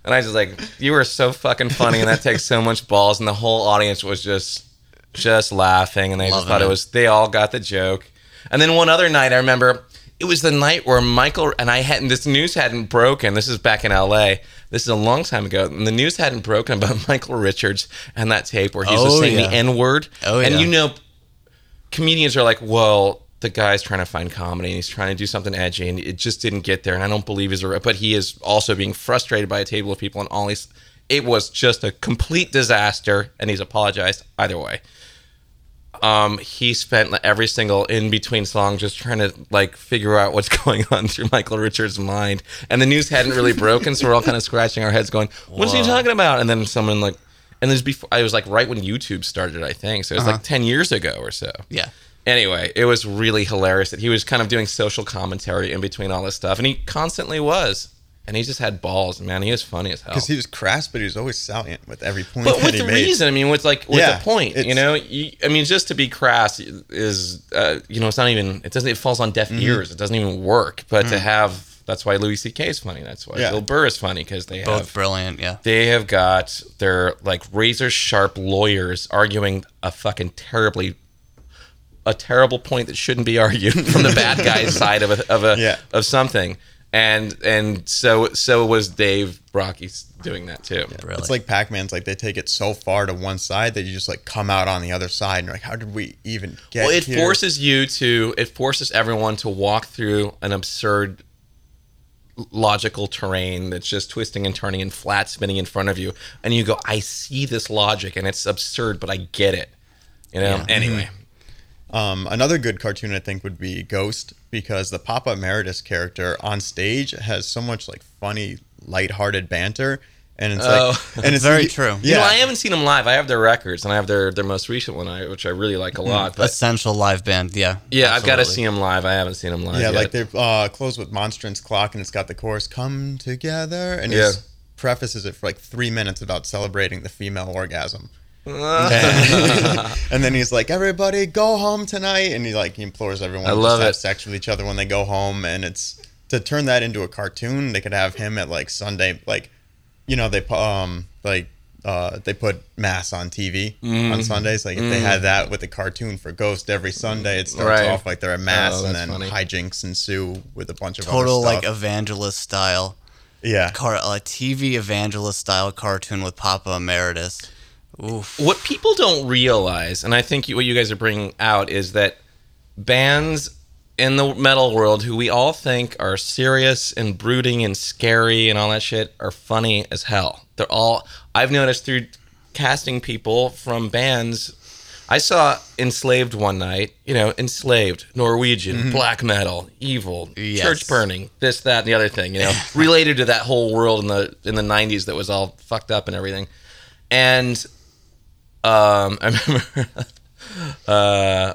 and I just like, you were so fucking funny, and that takes so much balls, and the whole audience was just, just laughing, and they just thought it
it.
was, they all got the joke. And then one other night, I remember it was the night where Michael and I hadn't, this news hadn't broken. This is back in LA. This is a long time ago, and the news hadn't broken about Michael Richards and that tape where he's
Oh,
saying
yeah.
the N word.
Oh,
And
yeah.
you know, comedians are like, well, the guy's trying to find comedy and he's trying to do something edgy and it just didn't get there. And I don't believe he's a, but he is also being frustrated by a table of people and all these. It was just a complete disaster, and he's apologized either way. Um, he spent every single in between song just trying to like figure out what's going on through Michael Richards' mind, and the news hadn't really broken, so we're all kind of scratching our heads, going, "What's he talking about?" And then someone like, and this before I was like right when YouTube started, I think, so it was like ten years ago or so.
yeah.
Anyway, it was really hilarious that he was kind of doing social commentary in between all this stuff, and he constantly was, and he just had balls, man. He was funny as hell.
Because he was crass, but he was always salient with every point
but
that
with
he
the
made.
reason, I mean, with like with
Yeah,
the point, you know, you, I mean, just to be crass is, uh, you know, it's not even. It doesn't. It falls on
Mm-hmm.
deaf ears. It doesn't even work. But to have that's why Louis C.K. is funny. That's why
Yeah.
Bill Burr is funny because they
Both
have
brilliant. Yeah.
they have got their like razor sharp lawyers arguing a fucking terribly a terrible point that shouldn't be argued from the bad guy's side of a of a
Yeah.
of something. And and so so was Dave Brockie's doing that too.
Really.
It's like Pac-Man's like they take it so far to one side that you just like come out on the other side and you're like, how did we even get
Well, it
here?
forces you to it forces everyone to walk through an absurd logical terrain that's just twisting and turning and flat spinning in front of you and you go I see this logic and it's absurd but I get it. You know?
Yeah.
Anyway. Mm-hmm.
Um, another good cartoon I think would be Ghost because the Papa Emeritus character on stage has so much like funny, lighthearted banter, and it's
Oh.
like, and it's
Very
he-
true.
You know,
Yeah,
I haven't seen them live. I have their records, and I have their their most recent one, I- which I really like a lot. But
Essential live band. Yeah.
yeah, I've got to see them live. I haven't seen them live.
yeah,
yet.
like they're uh, closed with Monstrance Clock, and it's got the chorus "Come together," and
Yeah.
he prefaces it for like three minutes about celebrating the female orgasm. and then he's like, "Everybody, go home tonight," and he like he implores everyone
I
to
love
just have
it.
sex with each other when they go home, and it's to turn that into a cartoon, they could have him at like Sunday, like you know they um like uh they put mass on TV
Mm.
on Sundays. Like if they had that with a cartoon for Ghost every Sunday, it starts
Right.
off like they're at mass
Oh,
and then
funny.
hijinks ensue with a bunch of
Total
other
like evangelist style
yeah.
car, a TV evangelist style cartoon with Papa Emeritus. Oof.
what people don't realize, and I think what you guys are bringing out is that bands in the metal world who we all think are serious and brooding and scary and all that shit are funny as hell. They're all I've noticed through casting people from bands. I saw Enslaved one night, you know, Enslaved, Norwegian, mm-hmm. black metal, evil,
Yes.
church burning, this, that, and the other thing, you know, related to that whole world in the in the nineties that was all fucked up and everything. And um, I remember uh,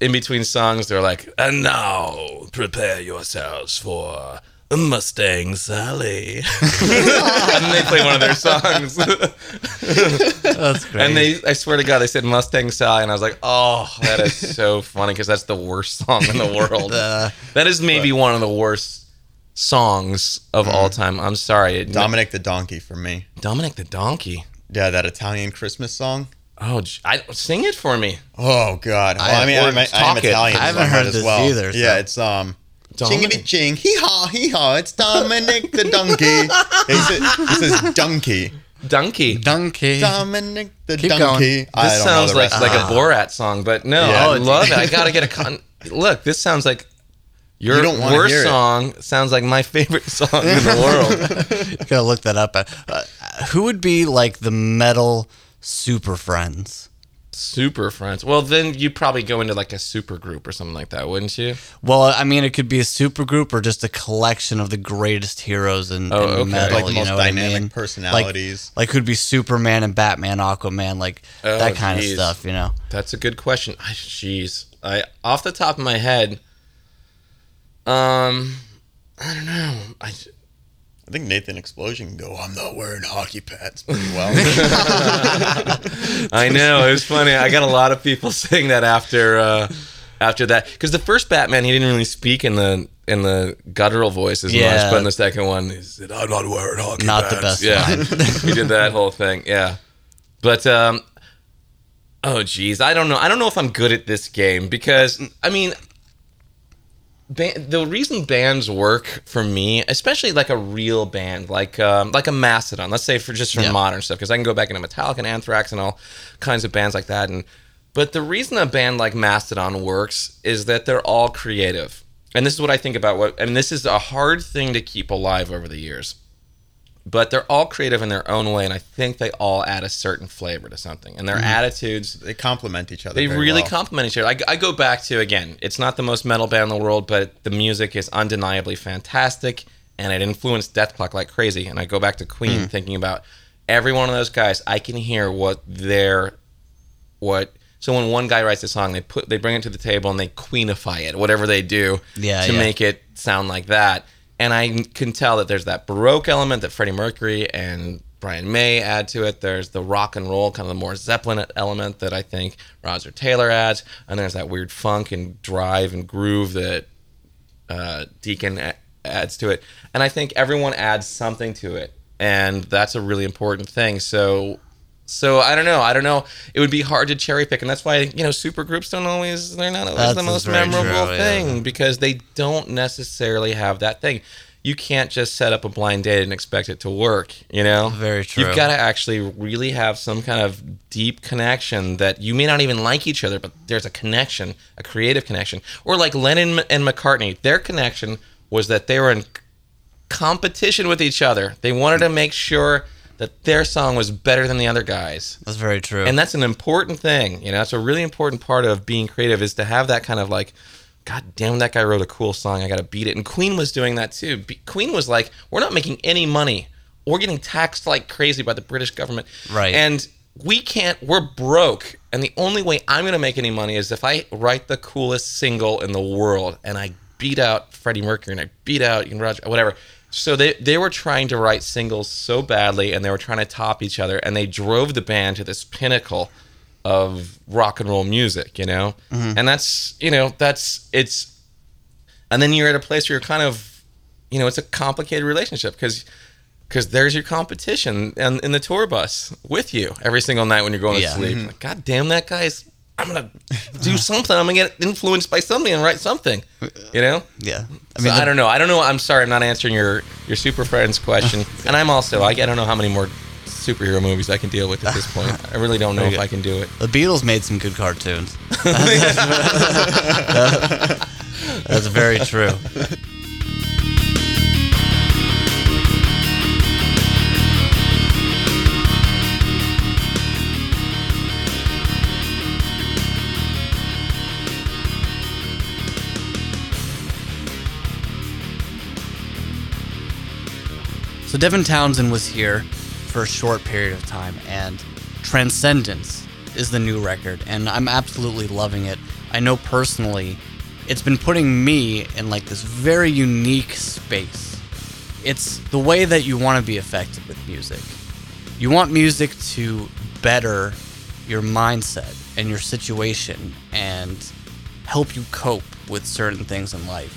in between songs, they're like, and now prepare yourselves for Mustang Sally. and then they play one of their songs.
That's great.
and they, I swear to God, they said Mustang Sally. And I was like, oh, that is so funny because that's the worst song in the world.
Uh,
that is maybe one of the worst songs of all time. I'm sorry.
Dominic the Donkey for me.
Dominic the Donkey.
Yeah, that Italian Christmas song.
Oh, j- I, sing it for me.
Oh God! Well,
I-
I, mean, I'm, I am
talk it.
Italian.
I haven't
might
heard
as
this
well.
either, so-
Yeah, it's um.
Dominic?
Chingity ching, hee haw, hee haw. It's Dominic the donkey. he, says, he donkey.
Donkey.
Donkey.
Dominic the
Keep
donkey.
going.
This sounds
the
like
rest
like a. Borat song, but no,
Yeah.
I love it. I gotta get a con. Look, this sounds like your
You don't
worst
hear it.
song. Sounds like my favorite song in the world.
Gotta look that up. Uh, who would be like the metal super friends?
super friends. Well, then you probably go into like a super group or something like that, wouldn't you?
Well, I mean, it could be a super group or just a collection of the greatest heroes in,
Oh,
in
okay.
metal.
Like the
you
most
what I
dynamic
mean?
personalities.
Like, like who'd be Superman and Batman, Aquaman, like
Oh,
that kind
geez.
of stuff. You know.
That's a good question. I- Jeez, I off the top of my head, um, I don't know. I
I think Nathan Explosion can go. I'm not wearing hockey pads pretty well.
I know it was funny. I got a lot of people saying that after uh, after that because the first Batman he didn't really speak in the in the guttural voice as
Yeah.
much, but in the second one he said, "I'm not wearing hockey
Not the best
Yeah,
line.
he did that whole thing. Yeah, but um, oh geez, I don't know. I don't know if I'm good at this game because I mean. Ba- the reason bands work for me, especially like a real band, like um, like a Mastodon, let's say for just for
Yeah.
modern stuff, because I can go back into Metallica and Anthrax and all kinds of bands like that. And but the reason a band like Mastodon works is that they're all creative, and this is what I think about what, and this is a hard thing to keep alive over the years. But they're all creative in their own way, and I think they all add a certain flavor to something, and their attitudes
they complement each other.
they really
well.
complement each other. I, I go back to again, it's not the most metal band in the world, but the music is undeniably fantastic, and it influenced Dethklok like crazy. And I go back to Queen,
Hmm.
thinking about every one of those guys. I can hear what their what. So when one guy writes a song, they put they bring it to the table and they queenify it, whatever they do,
Yeah,
to
yeah.
make it sound like that. And I can tell that there's that baroque element that Freddie Mercury and Brian May add to it. There's the rock and roll, kind of the more Zeppelin element that I think Roger Taylor adds, and there's that weird funk and drive and groove that uh, Deacon adds to it. And I think everyone adds something to it, and that's a really important thing. So, so I don't know. I don't know. It would be hard to cherry pick, and that's why you know super groups don't always. They're not always
That's
the most memorable
true, yeah.
thing because they don't necessarily have that thing. You can't just set up a blind date and expect it to work. You know,
Very true.
You've got to actually really have some kind of deep connection that you may not even like each other, but there's a connection, a creative connection. Or like Lennon and McCartney, their connection was that they were in competition with each other. They wanted to make sure that their song was better than the other guys.
That's very true.
And that's an important thing. You know, that's a really important part of being creative is to have that kind of like, God damn, that guy wrote a cool song. I got to beat it. And Queen was doing that too. Be- Queen was like, we're not making any money. We're getting taxed like crazy by the British government.
Right.
And we can't, we're broke. And the only way I'm going to make any money is if I write the coolest single in the world and I beat out Freddie Mercury and I beat out you know, Roger, whatever. So they, they were trying to write singles so badly and they were trying to top each other and they drove the band to this pinnacle of rock and roll music, you know? Mm-hmm. And that's, you know, that's, it's, and then you're at a place where you're kind of, you know, it's a complicated relationship because because there's your competition and in the tour bus with you every single night when you're going
Yeah.
to sleep. Mm-hmm. Like, God damn, that guy's. I'm gonna do something. I'm gonna get influenced by something and write something. You know.
Yeah.
I mean, I don't know. I don't know. I'm sorry. I'm not answering your your super friends question. and I'm also. I, I don't know how many more superhero movies I can deal with at this point. I really don't know if I can do it.
The Beatles made some good cartoons. That's very true. So Devin Townsend was here for a short period of time, and Transcendence is the new record, and I'm absolutely loving it. I know personally, it's been putting me in like this very unique space. It's the way that you want to be affected with music. You want music to better your mindset and your situation and help you cope with certain things in life.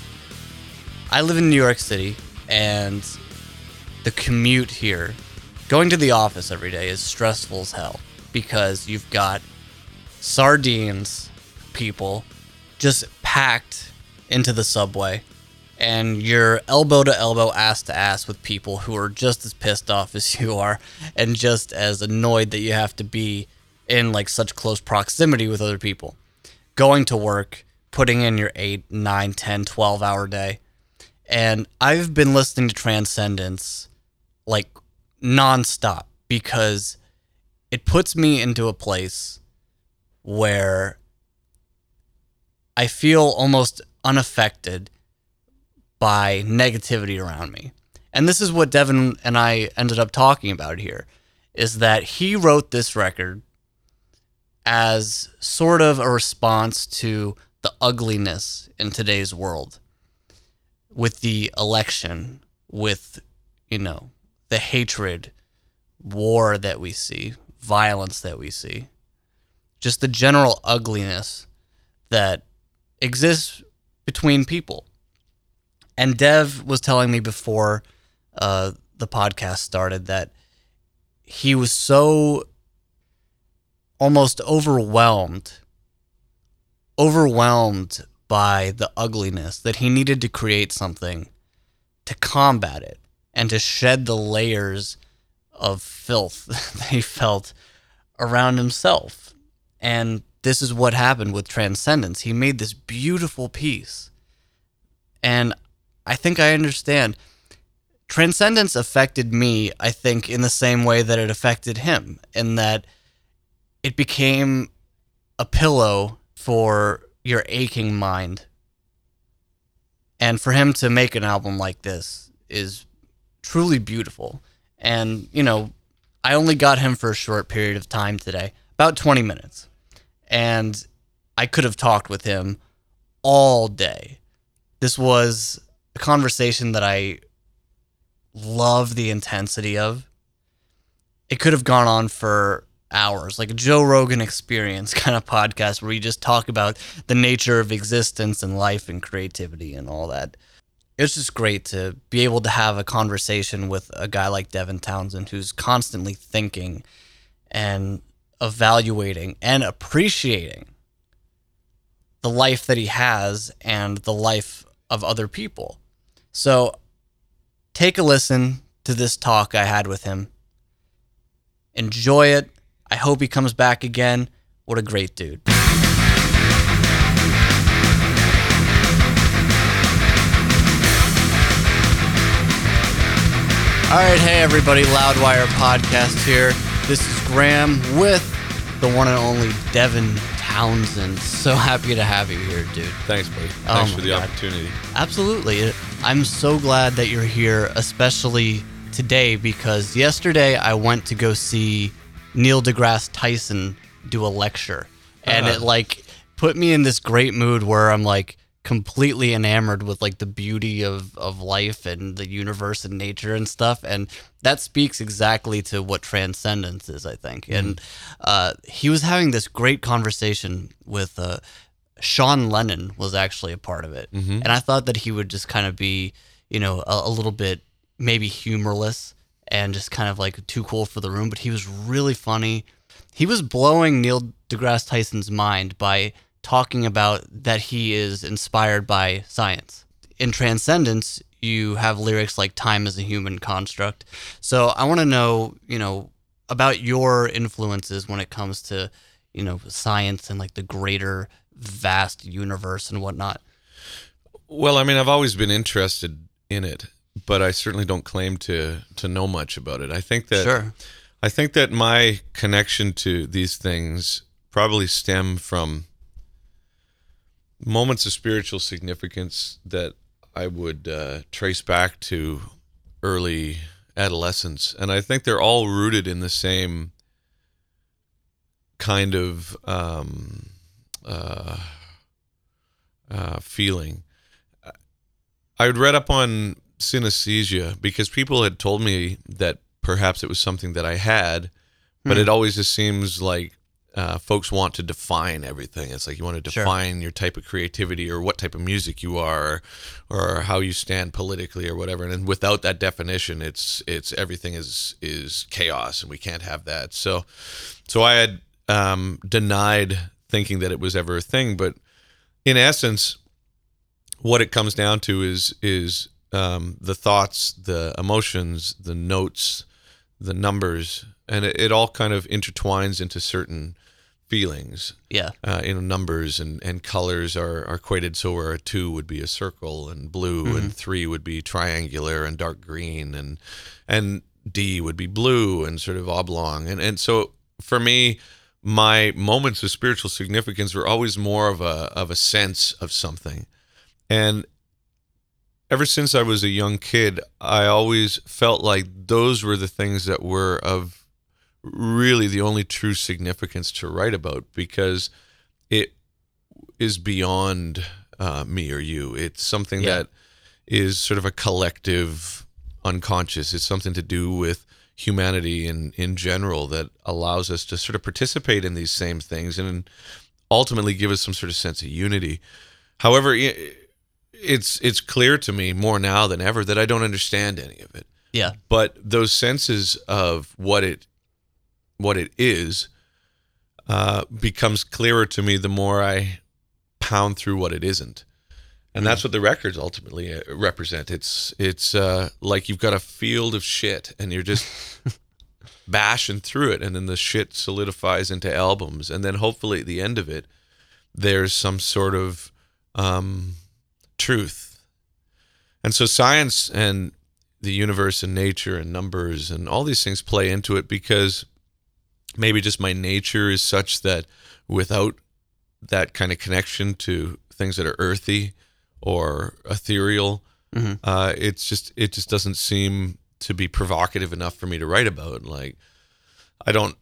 I live in New York City, and the commute here, going to the office every day is stressful as hell because you've got sardines people just packed into the subway and you're elbow to elbow, ass to ass with people who are just as pissed off as you are and just as annoyed that you have to be in like such close proximity with other people. Going to work, putting in your 8, 9, 10, 12 hour day. And I've been listening to Transcendence like nonstop because it puts me into a place where I feel almost unaffected by negativity around me. And this is what Devin and I ended up talking about here is that he wrote this record as sort of a response to the ugliness in today's world with the election, with, you know, the hatred, war that we see, violence that we see, just the general ugliness that exists between people. And Dev was telling me before uh, the podcast started that he was so almost overwhelmed, overwhelmed by the ugliness that he needed to create something to combat it and to shed the layers of filth that he felt around himself. And this is what happened with Transcendence. He made this beautiful piece. And I think I understand. Transcendence affected me, I think, in the same way that it affected him, in that it became a pillow for your aching mind. And for him to make an album like this is truly beautiful. And, you know, I only got him for a short period of time today, about 20 minutes. And I could have talked with him all day. This was a conversation that I love the intensity of. It could have gone on for hours, like a Joe Rogan experience kind of podcast where you just talk about the nature of existence and life and creativity and all that. It's just great to be able to have a conversation with a guy like Devin Townsend who's constantly thinking and evaluating and appreciating the life that he has and the life of other people. So take a listen to this talk I had with him. Enjoy it. I hope he comes back again. What a great dude. All right, hey everybody, Loudwire podcast here. This is Graham with the one and only Devin Townsend. So happy to have you here, dude.
Thanks, buddy.
Oh
Thanks for the
God.
opportunity.
Absolutely. I'm so glad that you're here, especially today, because yesterday I went to go see Neil deGrasse Tyson do a lecture. And
Uh-huh.
it like put me in this great mood where I'm like completely enamored with like the beauty of, of life and the universe and nature and stuff. And that speaks exactly to what transcendence is, I think. And uh, he was having this great conversation with uh, Sean Lennon was actually a part of it, and I thought that he would just kind of be, you know, a, a little bit maybe humorless and just kind of like too cool for the room. But he was really funny. He was blowing Neil deGrasse Tyson's mind by talking about that he is inspired by science. In Transcendence, you have lyrics like "Time is a human construct." So I want to know, you know, about your influences when it comes to, you know, science and like the greater vast universe and whatnot.
Well, I mean, I've always been interested in it, but I certainly don't claim to to know much about it. I think that
Sure.
I think that my connection to these things probably stem from moments of spiritual significance that I would uh, trace back to early adolescence, and I think they're all rooted in the same kind of um, uh, uh, feeling. I had read up on synesthesia because people had told me that perhaps it was something that I had, but it always just seems like uh, folks want to define everything. It's like you want to
Sure.
define your type of creativity or what type of music you are, or, or how you stand politically or whatever. And without that definition, it's it's everything is is chaos, and we can't have that. So, so I had um, denied thinking that it was ever a thing, but in essence, what it comes down to is is um, the thoughts, the emotions, the notes, the numbers, and it, it all kind of intertwines into certain feelings.
Yeah.
Uh, you know, numbers and, and colors are, are equated so where a two would be a circle and blue and three would be triangular and dark green and and D would be blue and sort of oblong. And and so for me, my moments of spiritual significance were always more of a of a sense of something. And ever since I was a young kid, I always felt like those were the things that were of really the only true significance to write about because it is beyond uh, me or you. It's something
Yeah.
that is sort of a collective unconscious. It's something to do with humanity in in general that allows us to sort of participate in these same things and ultimately give us some sort of sense of unity. However, i- it's it's clear to me more now than ever that I don't understand any of it
Yeah.
but those senses of what it what it is uh, becomes clearer to me the more I pound through what it isn't, and that's what the records ultimately uh, represent. It's it's uh, like you've got a field of shit, and you're just bashing through it, and then the shit solidifies into albums, and then hopefully at the end of it, there's some sort of um, truth. And so science and the universe and nature and numbers and all these things play into it because maybe just my nature is such that without that kind of connection to things that are earthy or ethereal,
Mhm.
uh, it's just it just doesn't seem to be provocative enough for me to write about. Like I don't.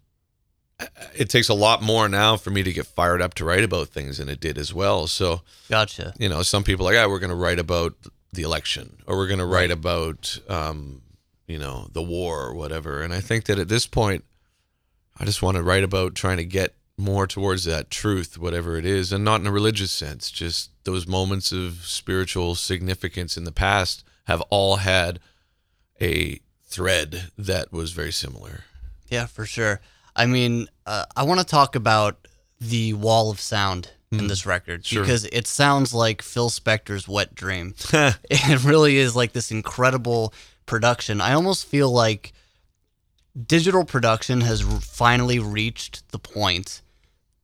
It takes a lot more now for me to get fired up to write about things than it did as well. So
Gotcha.
you know, some people are like, ah, we're going to write about the election or we're going to write about, um, you know, the war or whatever. And I think that at this point, I just want to write about trying to get more towards that truth, whatever it is, and not in a religious sense. Just those moments of spiritual significance in the past have all had a thread that was very similar.
Yeah, for sure. I mean, uh, I want to talk about the wall of sound in this record
Sure.
because it sounds like Phil Spector's wet dream. it really is like this incredible production. I almost feel like digital production has r- finally reached the point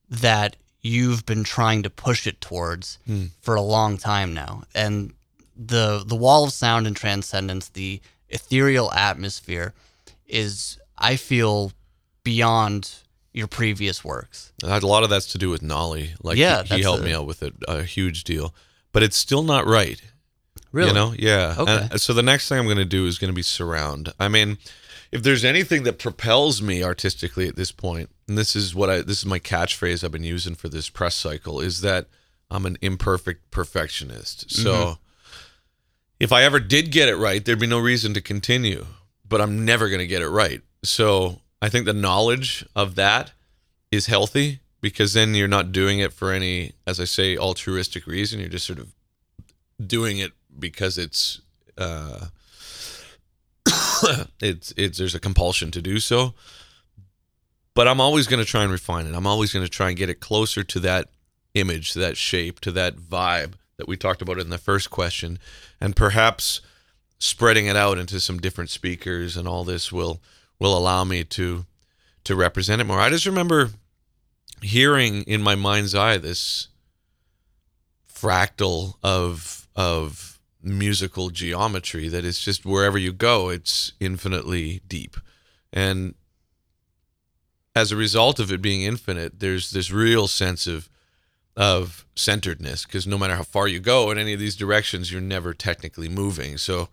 that you've been trying to push it towards for a long time now. And the the wall of sound and transcendence, the ethereal atmosphere is I feel beyond your previous works.
A lot of that's to do with Nolly. Like,
Yeah,
he, he helped
a-
me out with it a huge deal. But it's still not right.
Really?
You know, yeah.
Okay.
And so the next thing I'm going to do is going to be surround. I mean, if there's anything that propels me artistically at this point, and this is what I this is my catchphrase I've been using for this press cycle is that I'm an imperfect perfectionist. So
Mm-hmm.
if I ever did get it right, there'd be no reason to continue, but I'm never going to get it right. So I think the knowledge of that is healthy because then you're not doing it for any, as I say, altruistic reason. You're just sort of doing it because it's uh, it's it's there's a compulsion to do so. But I'm always going to try and refine it. I'm always going to try and get it closer to that image, to that shape, to that vibe that we talked about in the first question, and perhaps spreading it out into some different speakers and all this will will allow me to to represent it more. I just remember hearing in my mind's eye this fractal of of musical geometry that is just wherever you go it's infinitely deep and as a result of it being infinite there's this real sense of of centeredness because no matter how far you go in any of these directions you're never technically moving so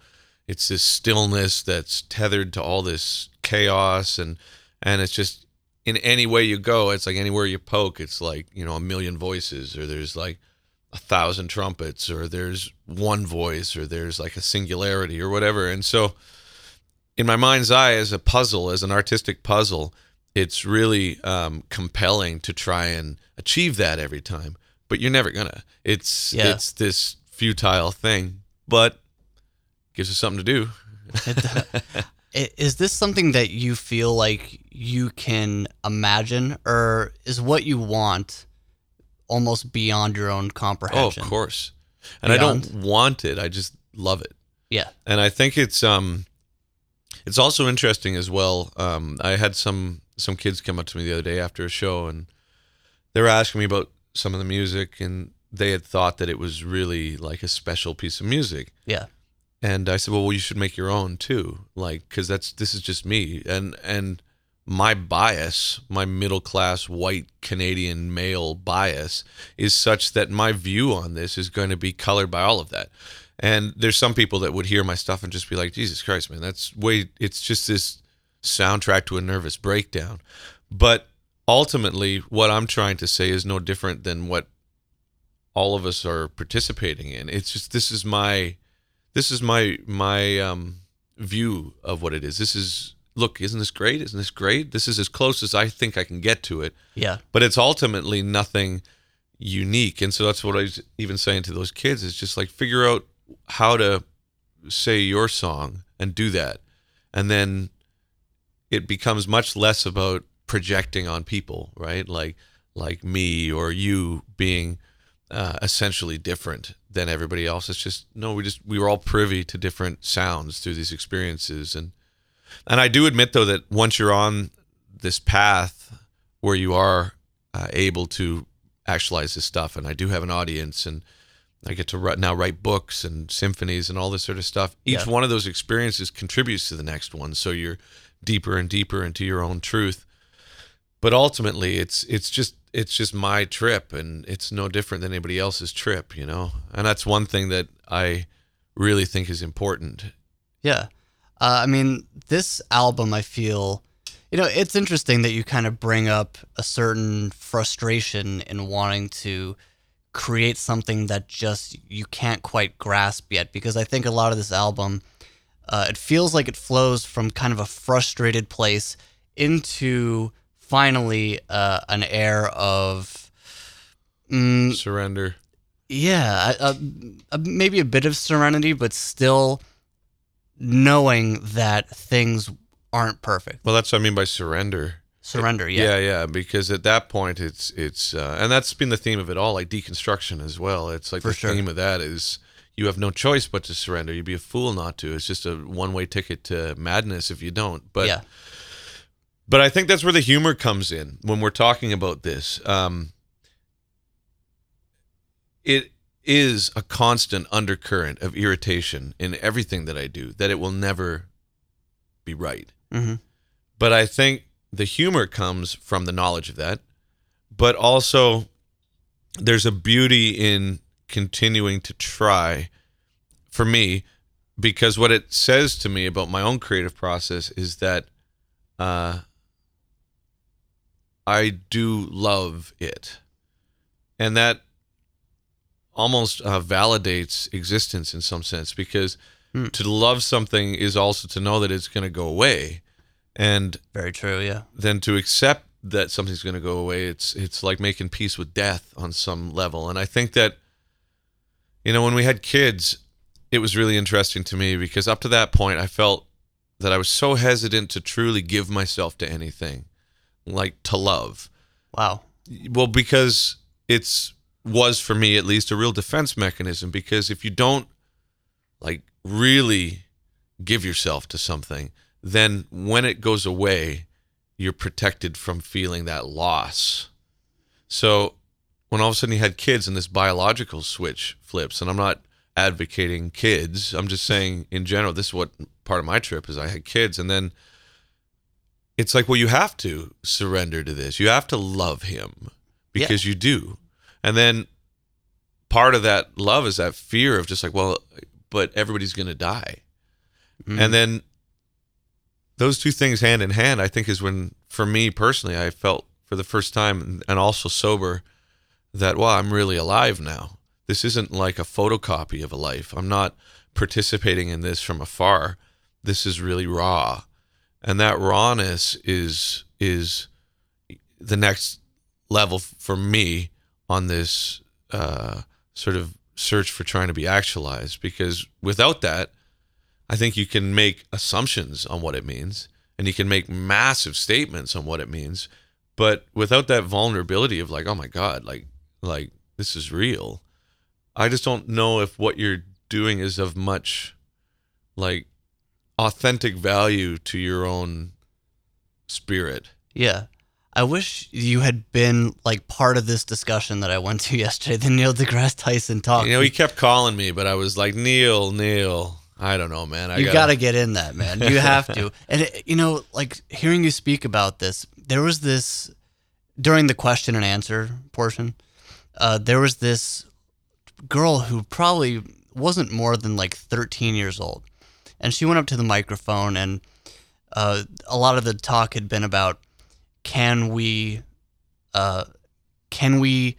it's this stillness that's tethered to all this chaos and and it's just in any way you go it's like anywhere you poke it's like you know a million voices or there's like a thousand trumpets or there's one voice or there's like a singularity or whatever. And so in my mind's eye as a puzzle as an artistic puzzle it's really um, compelling to try and achieve that every time but you're never gonna. It's
Yeah.
it's this futile thing but gives us something to do
Is this something that you feel like you can imagine, or is what you want almost beyond your own comprehension?
oh of course and i don't want it i just love it
Yeah.
and I think it's um, it's also interesting as well. Um, I had some some kids come up to me the other day after a show, and they were asking me about some of the music, and they had thought that it was really like a special piece of music.
Yeah.
And I said, well, well you should make your own too, like because that's this is just me, and and my bias, my middle class white Canadian male bias, is such that my view on this is going to be colored by all of that. And there's some people that would hear my stuff and just be like, Jesus Christ, man, that's way. It's just this soundtrack to a nervous breakdown. But ultimately, what I'm trying to say is no different than what all of us are participating in. It's just this is my this is my my um, view of what it is. This is look, isn't this great? Isn't this great? This is as close as I think I can get to it.
Yeah.
But it's ultimately nothing unique, and so that's what I was even saying to those kids. Is just like figure out how to say your song and do that, and then it becomes much less about projecting on people, right? Like like me or you being uh, essentially different than everybody else. It's just no, we just we were all privy to different sounds through these experiences, and and I do admit though that once you're on this path where you are uh, able to actualize this stuff, and I do have an audience, and I get to write, now write books and symphonies and all this sort of stuff. Each
Yeah.
one of those experiences contributes to the next one, so you're deeper and deeper into your own truth. But ultimately, it's it's just it's just my trip, and it's no different than anybody else's trip, you know. And that's one thing that I really think is important.
Yeah. Uh, I mean, this album, I feel, you know, it's interesting that you kind of bring up a certain frustration in wanting to create something that just you can't quite grasp yet. Because I think a lot of this album, uh, it feels like it flows from kind of a frustrated place into finally uh, an air of. Mm,
Surrender.
yeah, maybe a bit of serenity, but still knowing that things aren't perfect.
Well, that's what I mean by surrender.
Surrender, yeah.
yeah, yeah, because at that point it's it's uh, and that's been the theme of it all, like deconstruction as well. It's like
For
the
sure.
theme of that is you have no choice but to surrender. You'd be a fool not to. It's just a one way ticket to madness if you don't. But
yeah,
but I think that's where the humor comes in when we're talking about this. Um, it is a constant undercurrent of irritation in everything that I do that it will never be right.
hmm
But I think the humor comes from the knowledge of that, but also there's a beauty in continuing to try for me because what it says to me about my own creative process is that uh, I do love it. And that almost uh, validates existence in some sense because
Hmm.
to love something is also to know that it's going to go away. And
very true. Yeah,
then to accept that something's going to go away. It's it's like making peace with death on some level. And I think that you know when we had kids, it was really interesting to me because up to that point, I felt that I was so hesitant to truly give myself to anything, like to love.
Wow.
Well, because it's was for me at least a real defense mechanism. Because if you don't like really give yourself to something, then when it goes away, you're protected from feeling that loss. So when all of a sudden you had kids and this biological switch flips, and I'm not advocating kids, I'm just saying in general, this is what part of my trip is I had kids, and then it's like, well, you have to surrender to this. You have to love him because you do. And then part of that love is that fear of just like, well, but everybody's going to die. Mm-hmm. And then those two things hand in hand, I think, is when, for me personally, I felt for the first time and also sober that, wow, I'm really alive now. This isn't like a photocopy of a life. I'm not participating in this from afar. This is really raw. And that rawness is is the next level for me on this uh, sort of search for trying to be actualized. Because without that, I think you can make assumptions on what it means and you can make massive statements on what it means. But without that vulnerability of like, oh my God, like like this is real, I just don't know if what you're doing is of much like authentic value to your own spirit.
Yeah. I wish you had been like part of this discussion that I went to yesterday, the Neil deGrasse Tyson talk.
You know, he kept calling me, but I was like, Neil, Neil. I don't know, man. I
you
gotta,
get in that, man. You have to. And it, you know, like hearing you speak about this, there was this during the question and answer portion. Uh, there was this girl who probably wasn't more than like 13 years old, and she went up to the microphone, and uh, a lot of the talk had been about can we, uh, can we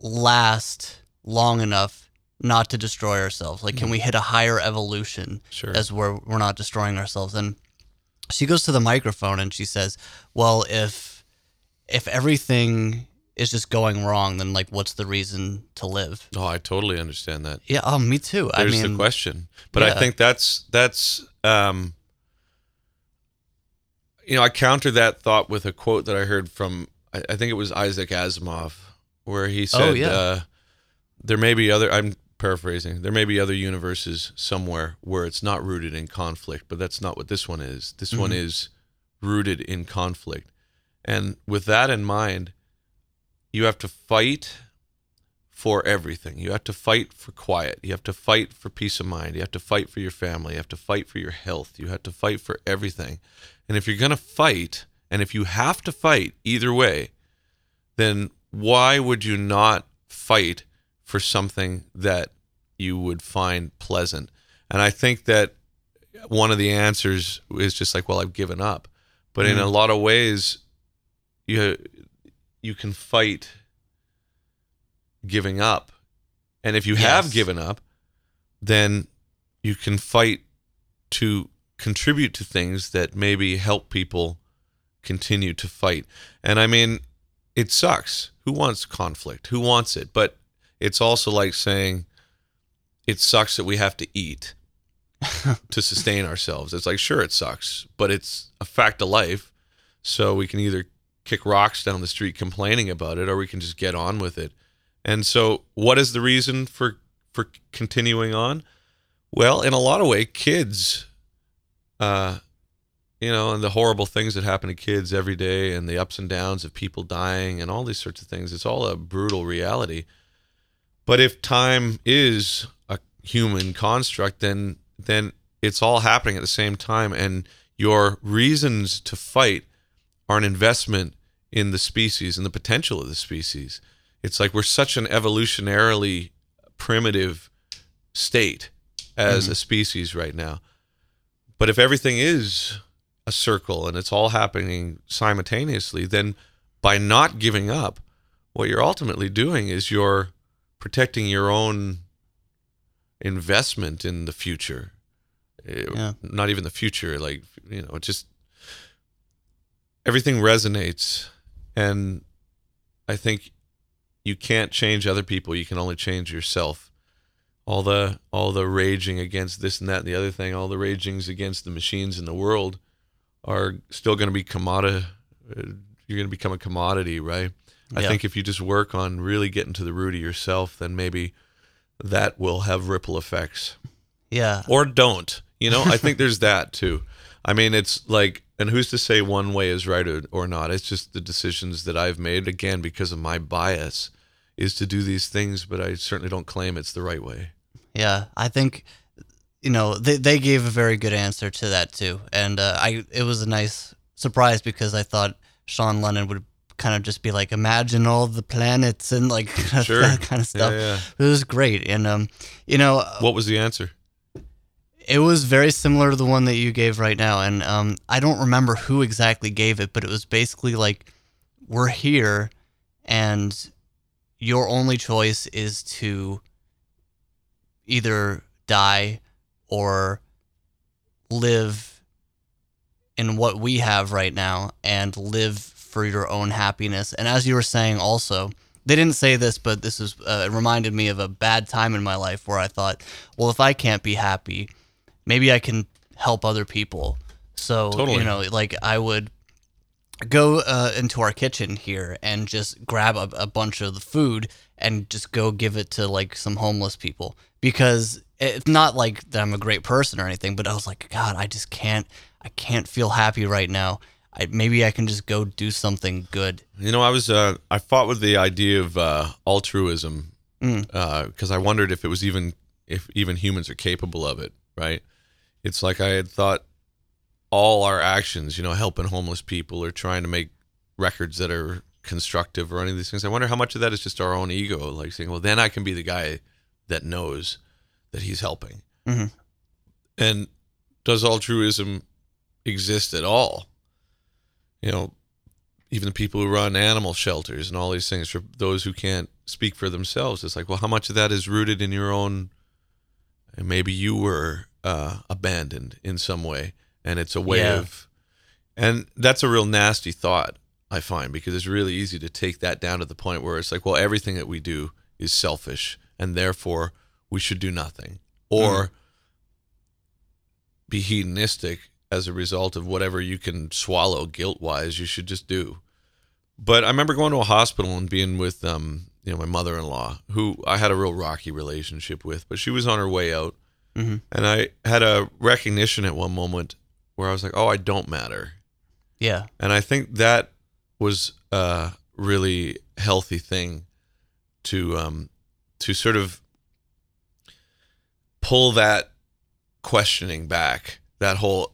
last long enough not to destroy ourselves? Like, can we hit a higher evolution
Sure.
as where we're not destroying ourselves? And she goes to the microphone and she says, "Well, if if everything is just going wrong, then like, what's the reason to live?"
Oh, I totally understand that.
Yeah, oh, me too.
There's
I mean, that's
the question. But I think that's that's um you know, I counter that thought with a quote that I heard from I, I think it was Isaac Asimov, where he said
Oh, yeah.
uh, there may be other I'm paraphrasing, there may be other universes somewhere where it's not rooted in conflict, but that's not what this one is. This one
Mm-hmm.
is rooted in conflict. And with that in mind, you have to fight for everything. You have to fight for quiet. You have to fight for peace of mind. You have to fight for your family. You have to fight for your health. You have to fight for everything. And if you're going to fight, and if you have to fight either way, then why would you not fight for something that you would find pleasant? And I think that one of the answers is just like, well, I've given up. But in mm-hmm. a lot of ways, you you can fight giving up. And if you have given up, then you can fight to contribute to things that maybe help people continue to fight. And I mean, it sucks. Who wants conflict? Who wants it? But it's also like saying it sucks that we have to eat to sustain ourselves. It's like, sure, it sucks, but it's a fact of life. So we can either kick rocks down the street complaining about it, or we can just get on with it. And so, what is the reason for for continuing on? Well, in a lot of way, kids, uh, you know, and the horrible things that happen to kids every day, and the ups and downs of people dying, and all these sorts of things. It's all a brutal reality. But if time is a human construct, then then it's all happening at the same time, and your reasons to fight are an investment in the species and the potential of the species. It's like we're such an evolutionarily primitive state as a species right now. But if everything is a circle and it's all happening simultaneously, then by not giving up, what you're ultimately doing is you're protecting your own investment in the future. Eh,
Yeah.
Not even the future, like, you know, just everything resonates, and I think you can't change other people. You can only change yourself. All the all the raging against this and that and the other thing, all the ragings against the machines in the world are still going to be commodity. Uh, you're going to become a commodity, right? I think if you just work on really getting to the root of yourself, then maybe that will have ripple effects
Yeah.
or don't. You know, I think there's that too. I mean, it's like, and who's to say one way is right or, or not? It's just the decisions that I've made, again, because of my bias, is to do these things, but I certainly don't claim it's the right way.
Yeah, I think you know they they gave a very good answer to that too, and uh, I it was a nice surprise because I thought Sean Lennon would kind of just be like, imagine all the planets and like
Sure.
that kind of stuff.
Yeah, yeah.
It was great, and um, you know,
What was the answer?
It was very similar to the one that you gave right now, and um, I don't remember who exactly gave it, but it was basically like, we're here, and your only choice is to either die or live in what we have right now and live for your own happiness. And as you were saying, also, they didn't say this, but this is uh, it reminded me of a bad time in my life where I thought, well, if I can't be happy, maybe I can help other people. So
Totally.
you know, like I would go uh, into our kitchen here and just grab a, a bunch of the food and just go give it to like some homeless people because it's not like that I'm a great person or anything, but I was like, God, I just can't, I can't feel happy right now. I, maybe I can just go do something good.
You know, I was uh, I fought with the idea of uh, altruism
Mm.
because I wondered if it was even if even humans are capable of it. Right? It's like I had thought all our actions, you know, helping homeless people or trying to make records that are constructive or any of these things. I wonder how much of that is just our own ego, like saying, "Well, then I can be the guy that knows that he's helping."
Mhm.
And does altruism exist at all? You know, even the people who run animal shelters and all these things for those who can't speak for themselves. It's like, well, how much of that is rooted in your own? And maybe you were uh, abandoned in some way, and it's a way
Yeah.
of, and that's a real nasty thought I find because it's really easy to take that down to the point where it's like, well, everything that we do is selfish, and therefore we should do nothing, or be hedonistic as a result of whatever you can swallow guilt wise you should just do. But i remember going to a hospital and being with um you know my mother-in-law who i had a real rocky relationship with but she was on her way out
Mhm.
and i had a recognition at one moment where i was like oh i don't matter
Yeah.
and i think that was a really healthy thing to um to sort of pull that questioning back that whole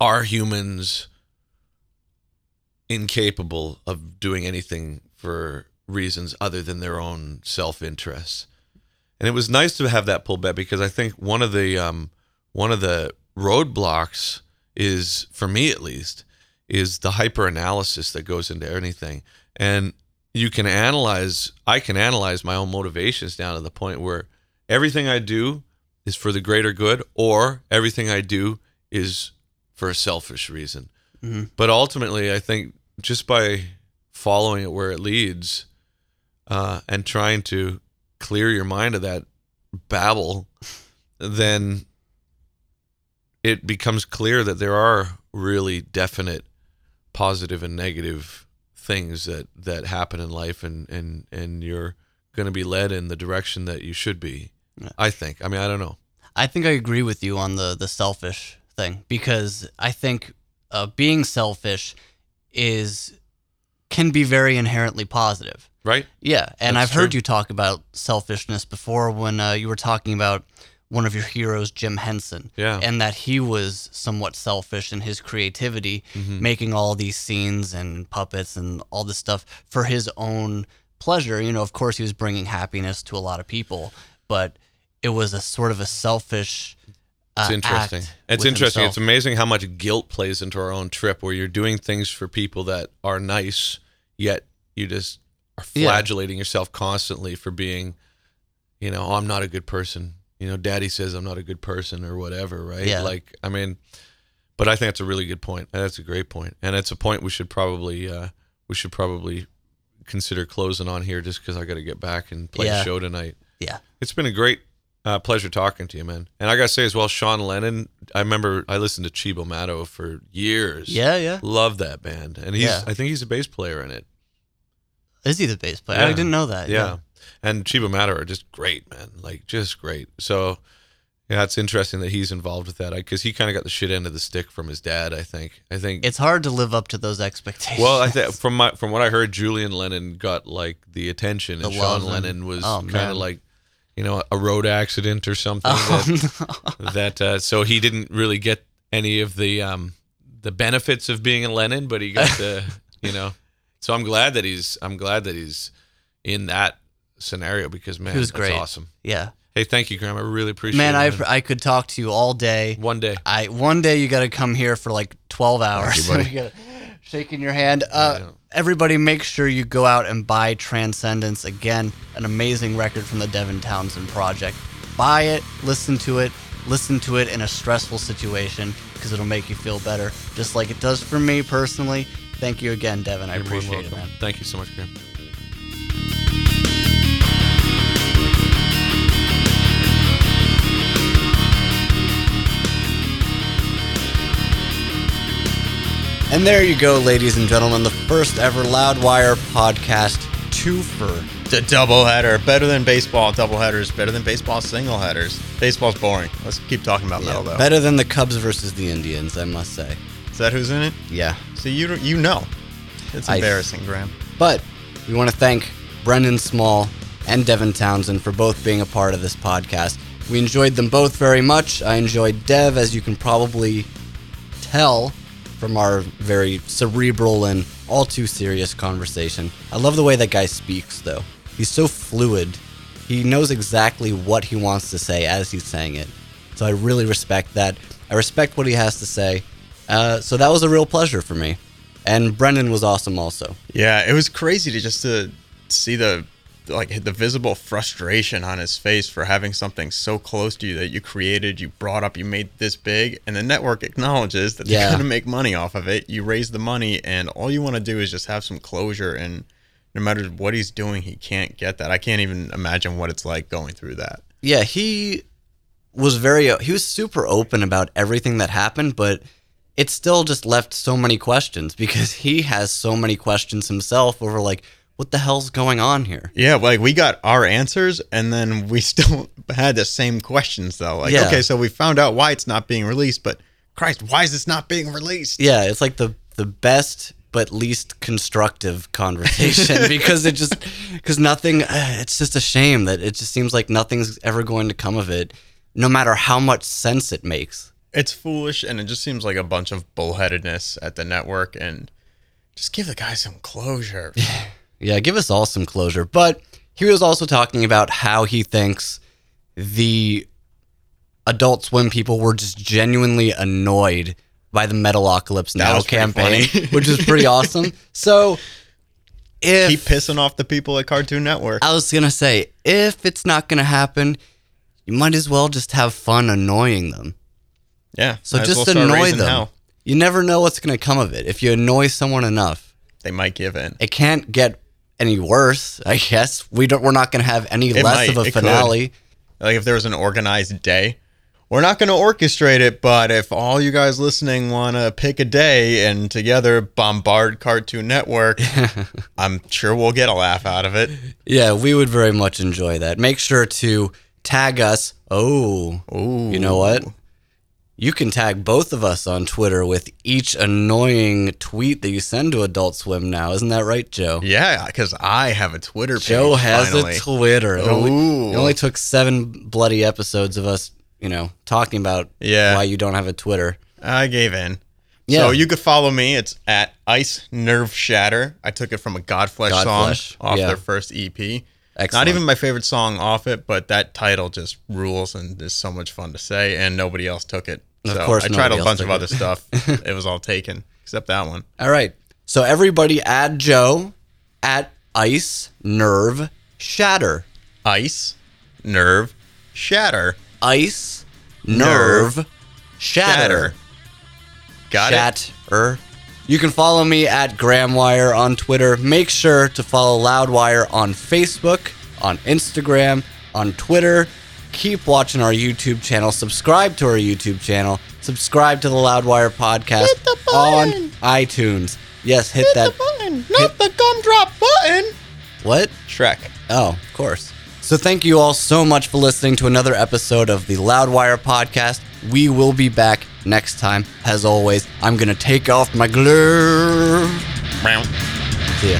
are humans incapable of doing anything for reasons other than their own self-interest and it was nice to have that pulled back because i think one of the um, one of the roadblocks is for me at least is the hyper analysis that goes into anything and you can analyze i can analyze my own motivations down to the point where everything i do is for the greater good or everything i do is for a selfish reason
Mhm.
but ultimately i think just by following it where it leads uh, and trying to clear your mind of that babble then it becomes clear that there are really definite positive and negative things that that happen in life and and and you're going to be led in the direction that you should be i think. I mean i don't know.
I think I agree with you on the the selfish thing because I think uh, being selfish is can be very inherently positive.
Right
Yeah, and
That's
I've heard
true.
you talk about selfishness before when uh, you were talking about one of your heroes, Jim Henson.
Yeah.
and that he was somewhat selfish in his creativity,
Mm-hmm.
making all these scenes and puppets and all this stuff for his own pleasure. You know, of course, he was bringing happiness to a lot of people, but it was a sort of a selfish. Uh,
It's interesting.
act
It's interesting.
himself.
It's amazing how much guilt plays into our own trip where you're doing things for people that are nice, yet you just are
Yeah.
flagellating yourself constantly for being, you know, oh, I'm not a good person. You know, daddy says I'm not a good person or whatever, right?
Yeah.
Like, I mean, But I think that's a really good point. That's a great point, and it's a point we should probably uh, we should probably consider closing on here, just because I got to get back and play
Yeah.
a show tonight.
Yeah.
It's been a great uh, pleasure talking to you, man. And I gotta say as well, Sean Lennon. I remember I listened to Cibo Matto for years.
Yeah, yeah.
love that band, and he's
Yeah.
I think he's a bass player in it.
Is he the bass player? I didn't know that.
Yeah. And Cibo Matto are just great, man. Like just great. So yeah, it's interesting that he's involved with that because he kind of got the shit end of the stick from his dad. I think. I think.
It's hard to live up to those expectations.
well, I think from my from what I heard, Julian Lennon got like the attention, and Sean Lennon was
oh,
kind of like, you know, a road accident or something.
Oh,
that, that uh, so he didn't really get any of the um the benefits of being a Lennon, but he got the you know. So I'm glad that he's I'm glad that he's in that scenario because man,
He was
that's
great.
awesome.
yeah.
Hey, thank you, Graham. I really appreciate
Man,
it.
Man, I I could talk to you all day.
one day.
I one day you got to come here for like 12 hours.
you,
shaking your hand. Uh,
Yeah.
Everybody, make sure you go out and buy Transcendence. Again, an amazing record from the Devin Townsend Project. Buy it, listen to it, listen to it in a stressful situation because it'll make you feel better, just like it does for me personally. Thank you again, Devin. I
You're
appreciate it, man.
Thank you so much, Graham.
And there you go, ladies and gentlemen, the first ever Loudwire podcast twofer.
The doubleheader, better than baseball doubleheaders, better than baseball single headers. Baseball's boring. Let's keep talking about metal though.
Better than the Cubs versus the Indians, I must say.
Is that who's in it?
Yeah.
So you you know, it's
I-
embarrassing, Graham.
But we want to thank Brendan Small and Devin Townsend for both being a part of this podcast. We enjoyed them both very much. I enjoyed Dev, as you can probably tell from our very cerebral and all too serious conversation. I love the way that guy speaks, though. He's so fluid. He knows exactly what he wants to say as he's saying it. So I really respect that. I respect what he has to say. Uh, so that was a real pleasure for me. And Brendan was awesome also.
Yeah, it was crazy to just to see the like the visible frustration on his face for having something so close to you that you created, you brought up, you made this big, and the network acknowledges that they're
Yeah.
to make money off of it. You raise the money, and all you want to do is just have some closure. And no matter what he's doing, he can't get that. I can't even imagine what it's like going through that.
Yeah, he was very he was super open about everything that happened, but it still just left so many questions because he has so many questions himself over like what the hell's going on here?
Yeah, like we got our answers, and then we still had the same questions though. Like,
Yeah.
okay, so we found out why it's not being released, but Christ, why is this not being released?
Yeah, it's like the the best but least constructive conversation because it just because nothing uh, it's just a shame that it just seems like nothing's ever going to come of it no matter how much sense it makes.
It's foolish, and it just seems like a bunch of bullheadedness at the network, and just give the guy some closure.
Yeah, give us all some closure. But he was also talking about how he thinks the Adult Swim people were just genuinely annoyed by the Metalocalypse Now campaign, which is pretty awesome. So, if
Keep pissing off the people at Cartoon Network.
I was gonna say, if it's not gonna happen, you might as well just have fun annoying them.
Yeah,
So just
well
annoy them.
hell.
You never know what's gonna come of it. If you annoy someone enough,
They might give in.
it can't get any worse. I guess we don't. We're not gonna have any
It
less
might.
of a
It could.
finale.
Like if there was an organized day, we're not going to orchestrate it, but if all you guys listening want to pick a day and together bombard Cartoon Network, I'm sure we'll get a laugh out of it.
Yeah, we would very much enjoy that. Make sure to tag us. Oh,
Ooh.
you know what? You can tag both of us on Twitter with each annoying tweet that you send to Adult Swim now. Isn't that right, Joe?
Yeah, because I have a Twitter page.
Joe has
finally.
a Twitter. It only,
Ooh.
it only took seven bloody episodes of us, you know, talking about
Yeah.
why you don't have a Twitter.
I gave in.
Yeah.
So you could follow me. It's at Ice Nerve Shatter. I took it from a Godflesh,
Godflesh,
song off
yeah.
their first EP.
Excellent.
Not even my favorite song off it, but that title just rules and is so much fun to say, and nobody else took it.
Of
so
course
I tried a bunch of other stuff. it was all taken except that one.
All right. So everybody add Joe at Ice Nerve Shatter.
Ice, Nerve, Shatter.
Ice Nerve, Shatter.
Shatter. Got it.
Chatter. You can follow me at Gramwire on Twitter. Make sure to follow Loudwire on Facebook, on Instagram, on Twitter. Keep watching our YouTube channel. Subscribe to our YouTube channel. Subscribe to the Loudwire podcast
Hit the
on iTunes. Yes, hit,
Hit
that.
the button, not the gumdrop button.
What?
Shrek.
Oh, of course. So thank you all so much for listening to another episode of the Loudwire podcast. We will be back next time. As always, I'm going to take off my glove. See ya.